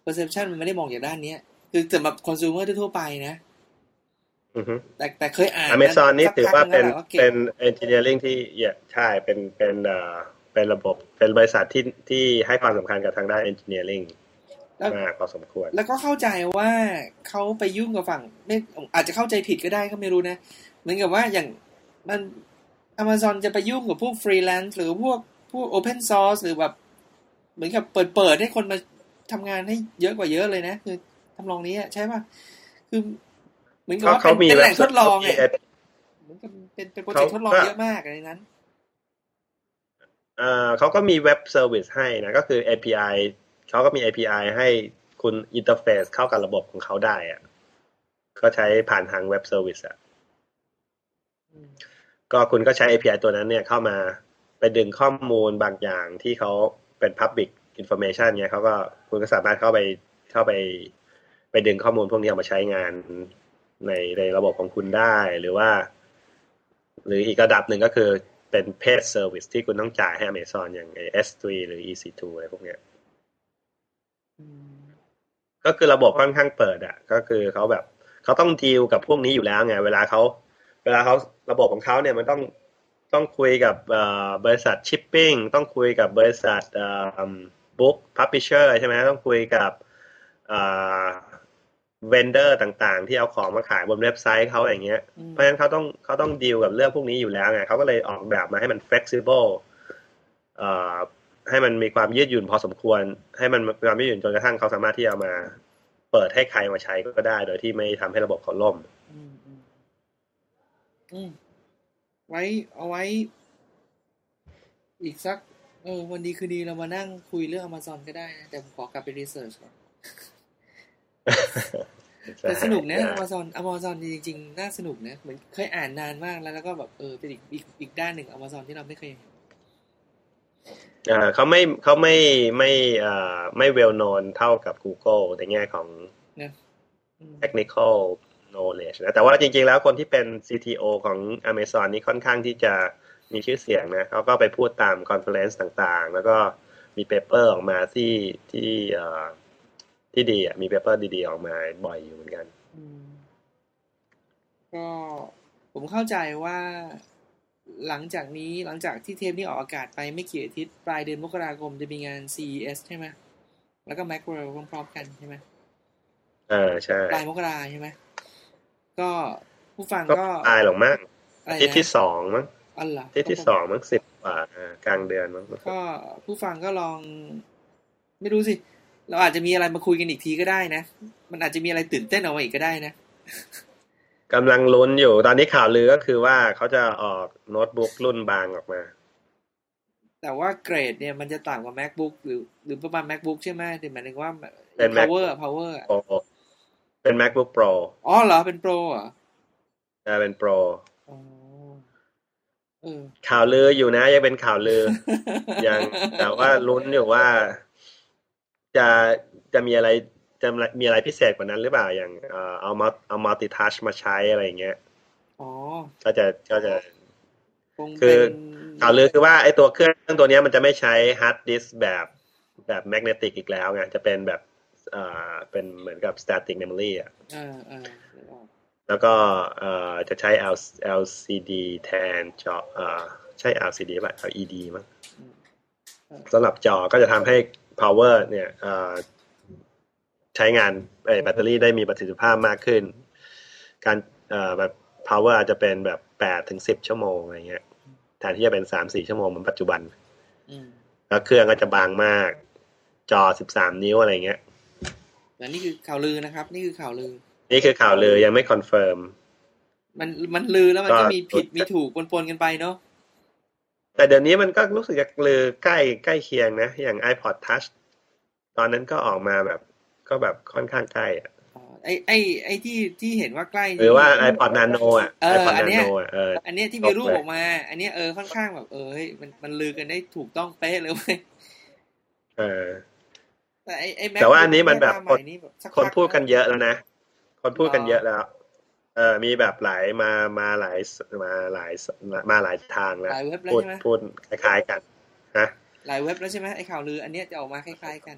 perception มันไม่ได้มองจากด้านเนี้ย คือสำหรับ consumer ทั่วๆไปนะอือฮึแต่แต่เคยอ่าน Amazon นี่สักพักหนงแล้วแหละว่าถือว่าเป็นเก่งเป็น engineering ที่เยอะใช่เป็นเป็นเอ่อ เป็นระบบเป็นบริษัทที่ที่ให้ความสำคัญกับทางด้าน engineering แล้วมากพอสมควร แล้วก็เข้าใจว่าเขาไปยุ่งกับฝั่งไม่อาจจะเข้าใจผิดก็ได้ก็ไม่รู้นะ เหมือนกับว่าอย่างมัน Amazon จะไปยุ่งกับพวกฟรีแลนซ์หรือพวกพวก Open Source หรือแบบ เหมือนกับเปิดเปิดให้คนมาทำงานให้เยอะกว่าเยอะเลยนะ คือทำนองนี้อะใช่ป่ะ คือเหมือนกับว่าเขาเป็นมีเป็นแหล่งทดลองเว็ไงบเหมือนกับเป็นเป็น project ทดลองเขาก็เยอะมากในนั้น เอ่อเขาก็มี web service ให้นะก็คือ API เขาก็มี API ให้คุณ interface เข้ากับระบบของเขาได้อะก็ใช้ผ่านทาง web service อะก็คุณก็ใช้ API ตัวนั้นเนี่ยเข้ามาไปดึงข้อมูลบางอย่างที่เขาเป็น Public Information เนี่ยเขาก็คุณก็สามารถเข้าไปเข้าไป ไปดึงข้อมูลพวกนี้ออกมาใช้งานในในระบบของคุณได้หรือว่า หรืออีกระดับหนึ่งก็คือ เป็น paid service ที่คุณต้องจ่ายให้ Amazon อย่าง S3 หรือ EC2 อะไรพวกเนี้ยอืมก็คือระบบค่อนข้างเปิดอะ ก็คือเขาแบบเขาต้องดีลกับพวกนี้อยู่แล้วไง เวลาเขาเวลาเขาระบบของเขาเนี่ยมันต้องต้องคุยกับเอ่อบริษัทชิปปิ้งต้องคุยกับบริษัทเอ่อ book publisher ใช่ไหมต้องคุยกับ เอ่อ vendor ต่างๆ ที่เอาของมาขายบนเว็บไซต์เขาอย่างเงี้ยอืมเพราะฉะนั้นเขาต้องเขาต้องดีลกับเรื่องพวกนี้อยู่แล้วไงเขาก็เลยออกแบบมาให้มัน flexible เอ่อให้มันมีความยืดหยุ่นพอสมควร ให้มันมีความยืดหยุ่นจนกระทั่งเขาสามารถที่จะเอามา เปิดให้ใครมาใช้ก็ได้ โดยที่ไม่ทำให้ระบบเขาล่มอืมอืมอืมไว้เอาไว้ อีกสัก เออ วันดีคือดีเรามานั่งคุยเรื่อง Amazon ก็ได้นะแต่ผมขอกลับไปรีเสิร์ชก่อน แต่สนุกนะ Amazon Amazon จริงๆน่าสนุกนะเหมือนเคยอ่านนานมากแล้วแล้วก็แบบเออเป็นอีกอีกอีกด้านหนึ่ง Amazon ที่เราไม่เคยเห็นอ่าเขาไม่เขาไม่ไม่อ่าไม่ well known เท่ากับ Google ในแง่ของนะอืม technical knowledge นะแต่ว่าจริง ๆ แล้วคนที่เป็น CTO ของ Amazon นี่ค่อนข้างที่จะมีชื่อเสียงนะเขาก็ไปพูดตาม conference ต่างๆ แล้วก็มี paper ออกมาที่ที่เอ่อ ที่ดีอะมี paper ดีๆออกมาบ่อยอยู่เหมือนกันอืมก็ผมเข้าใจว่าหลังจากนี้หลังจากที่เทปนี้ออกอากาศไปไม่กี่อาทิตย์ ปลายเดือนมกราคมจะมีงาน CES ใช่ไหมแล้วก็ Macworld พร้อมๆกันใช่ไหมเออใช่ปลายมกราใช่ไหมก็ผู้ฟังก็ก็ตายหรอกมั้งอะไรอาทิตย์นะที่สองมั้งอ๋อเหรออาทิตย์ที่สองมั้งสิบกว่าอ่ากลางเดือนมั้งก็ผู้ฟังก็ลอง ไม่รู้สิ เราอาจจะมีอะไรมาคุยกันอีกทีก็ได้นะ มันอาจจะมีอะไรตื่นเต้นออกมาอีกก็ได้นะกำลังลุ้นอยู่ ตอนนี้ข่าวลือก็คือว่าเขาจะออกโน้ตบุ๊กรุ่นบางออกมา แต่ว่าเกรดเนี่ยมันจะต่างกว่า macbook หรือหรือประมาณ macbook ใช่ไหมแต่หมายถึงว่าเป็น Mac power power อะ Pro เป็น MacBook Pro อ๋อเหรอ เป็น pro เหรอจะเป็น Pro อ๋อเออข่าวลืออยู่นะ ยังเป็นข่าวลือ ยังแต่ว่าลุ้นอยู่ว่า จะจะมีอะไรจะมีอะไรพิเศษกว่านั้นหรือเปล่าอย่างเอ่อเอามาเอา multi-touch มาใช้อะไรอย่างเงี้ยอ๋อก็จะก็จะคงเป็นคือข่าวลือคือว่าไอ้ตัวเครื่องตัวเนี้ยมันจะไม่ใช้ฮาร์ดดิสก์แบบแบบ magnetic อีกแล้วไงจะเป็นแบบเอ่อเป็นเหมือนกับ static memory อะเออเออนึกออกแล้วก็เอ่อจะใช้ L LCD แทนจอเอ่อใช่ LCD ป่ะ LED มั้งอืมสำหรับจอก็จะทำให้ power เนี่ยเอ่อใช้งานเอ่อแบตเตอรี่ได้มีประสิทธิภาพมากขึ้น การเอ่อแบบ power อาจจะเป็นแบบแปดถึงสิบชั่วโมงอะไรเงี้ยแทนที่จะเป็นสามสี่ชั่วโมงเหมือนปัจจุบันอืมแล้วเครื่องก็จะบางมาก จอสิบสามนิ้วอะไรเงี้ยแต่นี่คือข่าวลือนะครับ นี่คือข่าวลือ นี่คือข่าวลือยังไม่ confirmมันมันลือแล้วมันก็ก็มีผิดมีถูกปนๆกันไปเนาะ แต่เดี๋ยวนี้มันก็รู้สึกจะลือใกล้ใกล้เคียงนะ อย่าง iPod Touch ตอนนั้นก็ออกมาแบบ ก็แบบค่อนข้างใกล้อะอ๋อไอไอไอที่ที่เห็นว่าใกล้หรือว่า iPod Nano อะเออ iPod อันเนี้ย Nano อะเอออันเนี้ยที่มีรูปออกมา อันเนี้ยเออค่อนข้างแบบ เออเฮ้ยมันมันลือกันได้ถูกต้องเป๊ะเลยเว้ยเออแต่ไอไอแต่ว่าอันนี้มันแบบหาใหม่นี่แบบสักคนพักพูดกันแล้วเยอะแล้วนะ คนพูดกันเยอะแล้ว เออมีแบบหลายมามาหลายมาหลายมาหลายทางแล้วหลายเว็บแล้วพูดใช่ไหมพูดคล้ายๆกันนะหลายเว็บแล้วใช่ไหมไอข่าวลืออันเนี้ยจะออกมาคล้ายๆกัน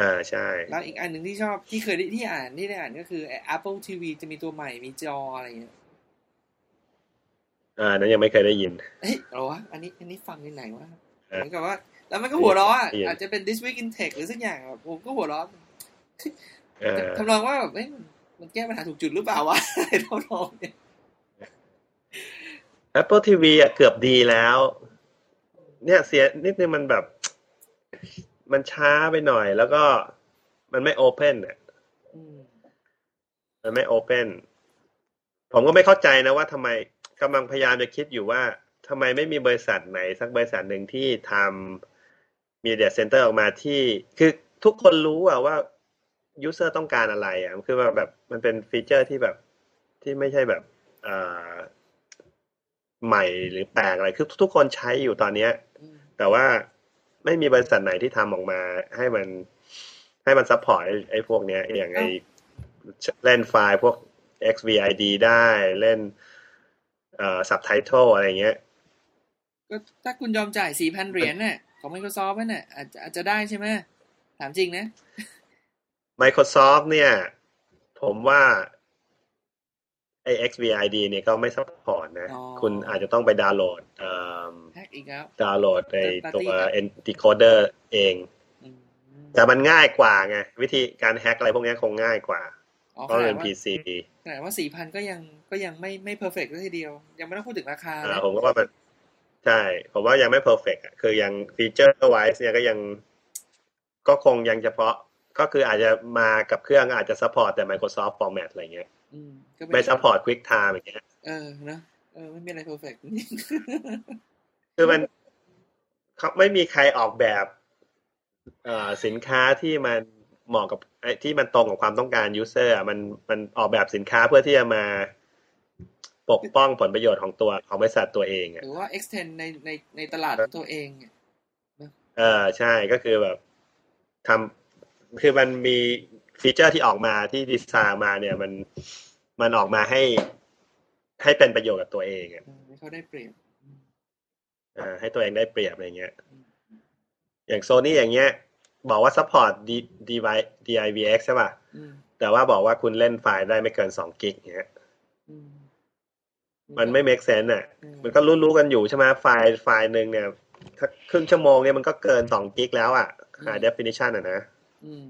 อ่าใช่ แล้วอีกอันหนึ่งที่ชอบที่เคยได้ที่อ่านที่ได้อ่านก็คือไอ้ Apple TV จะมีตัวใหม่มีจออะไรอย่างเงี้ยอ่านั้นยังไม่เคยได้ยินเฮ้ยเหรอวะอันนี้อันนี้ฟังที่ไหนวะเออเหมือนกับว่า แล้วมันก็หัวเราะอะได้ยินอาจจะเป็น This Week in Tech หรือสักอย่างแบบผมก็หัวเราะเออทำนองว่าแบบเอ้ย มันแก้ปัญหาถูกจุดหรือเปล่าวะไอะไรทองเนี่ย Apple TV อะเกือบดีแล้ว เนี่ยเสียนิดนึงมันแบบ มันช้าไปหน่อย แล้วก็มันไม่โอเพนอะอืมมันไม่โอเพนผมก็ไม่เข้าใจนะว่าทำไมกำลังพยายามจะคิดอยู่ว่าทำไมไม่มีบริษัทไหน สักบริษัทหนึ่งที่ทำ media center ออกมาที่ คือทุกคนรู้อะว่า user ต้องการอะไรอะคือแบบแบบมันเป็น feature ที่แบบที่ไม่ใช่แบบเอ่อใหม่หรือแปลกอะไรคือทุกคนใช้อยู่ตอนเนี้ยอืมแต่ว่าไม่มีบริษัทไหนที่ทำออกมาให้มันให้มัน support ไอ้ไอ้พวกเนี้ย อย่างไอ้เล่นไฟล์พวก XVID ได้เล่นเอ่อ subtitle อะไรเงี้ย ก็ถ้าคุณยอมจ่ายสี่พันเหรียญน่ะของ Microsoft นั่นน่ะอาจจะอาจจะได้ใช่ไหมถามจริงนะ Microsoft เนี่ย ผมว่าไอ้ XVID เนี่ยก็ไม่ support นะอ๋อคุณอาจจะต้องไปดาวน์โหลดเอ่อ hack อีกแล้วดาวน์โหลดไอ้ Third ตัว party ครับ encoder เองอืมแต่มันง่ายกว่าไง วิธีการ hack อะไรพวกเนี้ยคงง่ายกว่าอ๋อเพขราะนาเป็ดนว่า PC ขนาดว่าสี่พันก็ยังก็ยังไม่ไม่ perfect ทีเดียว ยังไม่ต้องพูดถึงราคาอ่านะผมก็ว่ามัน ใช่ ผมว่ายังไม่ perfect อะคือยัง feature-wise เนี่ยก็ยัง ก็คงยังเฉพาะ ก็คืออาจจะมากับเครื่องอาจจะซัพพอร์ตแต่ Microsoft Format อะไรเงี้ยอืมก็เป็นไม่ซัพพอร์ต Quick Time อย่างเงี้ยเออนะเออไม่มีอะไร perfectคือมันเขาไม่มีใครออกแบบเอ่อสินค้าที่มันเหมาะกับไอ้ที่มันตรงกับความต้องการ user มันมันออกแบบสินค้าเพื่อที่จะมาปกป้องผลประโยชน์ของตัวของบริษัทตัวเองอะหรือว่า extend ในในในตลาดของตัวเองเนี่ยเออใช่ก็คือแบบทำ คือมันมี feature ที่ออกมาที่ดีไซน์มาเนี่ยมันมันออกมาให้ ให้เป็นประโยชน์กับตัวเองอะเออให้เขาได้เปรียบอืมอ่าให้ตัวเองได้เปรียบอะไรเงี้ย อย่างโซนี่อย่างเงี้ย บอกว่า support D DI DIVX ใช่ป่ะอืมแต่ว่าบอกว่าคุณเล่นไฟล์ได้ไม่เกินสองกิกเงี้ยอืมมันไม่ make sense อะอืมมันก็รู้ๆกันอยู่ใช่ไหมไฟล์ไฟล์หนึ่งเนี่ยถ้าครึ่งชั่วโมงเนี่ยมันก็เกินสองกิกแล้วอะหา definition อะนะ อืม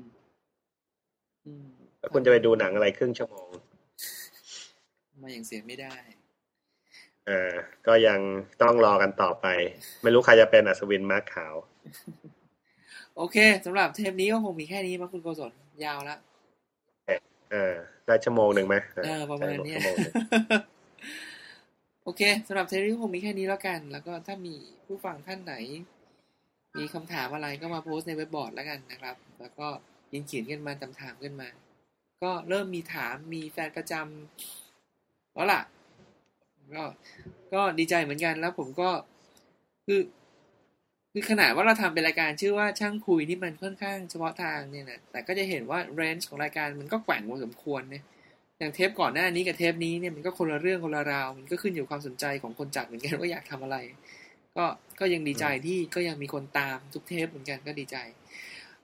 อืมแล้วคุณจะไปดูหนังอะไรครึ่งชั่วโมงมาอย่างเสียไม่ได้ อ่า ก็ยังต้องรอกันต่อไป ไม่รู้ใครจะเป็นอัศวินม้าขาว โอเคสำหรับเทปนี้ก็คงมีแค่นี้มั้งคุณโกศลยาวละอ่าได้ชั่วโมงหนึ่งไหมเออประมาณเนี้ยชั่วโมงหนึ่งโอเคสำหรับเทปนี้ก็คงมีแค่นี้แล้วกัน แล้วก็ถ้ามีผู้ฟังท่านไหน มีคำถามอะไรก็มาโพสต์ในเว็บบอร์ดแล้วกันนะครับ แล้วก็ยินเขียนกันมาตามถามกันมา ก็เริ่มมีถามมีแฟนประจำแล้วล่ะก็ก็ดีใจเหมือนกันแล้วผมก็คือคือขนาดว่าเราทำเป็นรายการชื่อว่าช่างคุยนี่มันค่อนข้างเฉพาะทางเนี่ยนะแต่ก็จะเห็นว่าเรนจ์ของรายการมันก็แกว่งพอสมควรเนี่ยอย่างเทปก่อนหน้านี้กับเทปนี้เนี่ยมันก็คนละเรื่องคนละราว มันก็ขึ้นอยู่ความสนใจของคนจัดเหมือนกันว่าอยากทำอะไร ก็ก็ยังดีใจที่ก็ยังมีคนตามทุกเทปเหมือนกันก็ดีใจ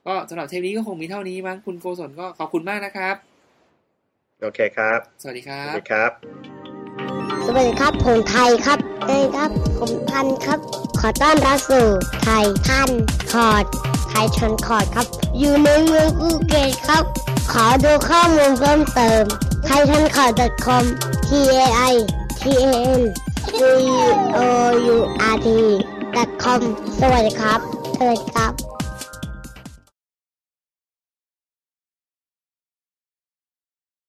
ก็สำหรับเทปนี้ก็คงมีเท่านี้มั้งคุณโกศลก็ขอบคุณมากนะครับ โอเคครับ สวัสดีคสรัวัสบดีครับ สวัสดีครับผมไทยครับเอ้ยครับ ผมทันครับ ขอต้อนรับสู่ไทยทันคอร์ดไทยทันคอร์ดครับ อยู่ในเมืองภูเก็ตครับ ขอดูข้อมูลเพิ่มเติมไทยทันคอร์ด .com t a i t a n c o u r t com สวัสดีครับ สวัสดีครับ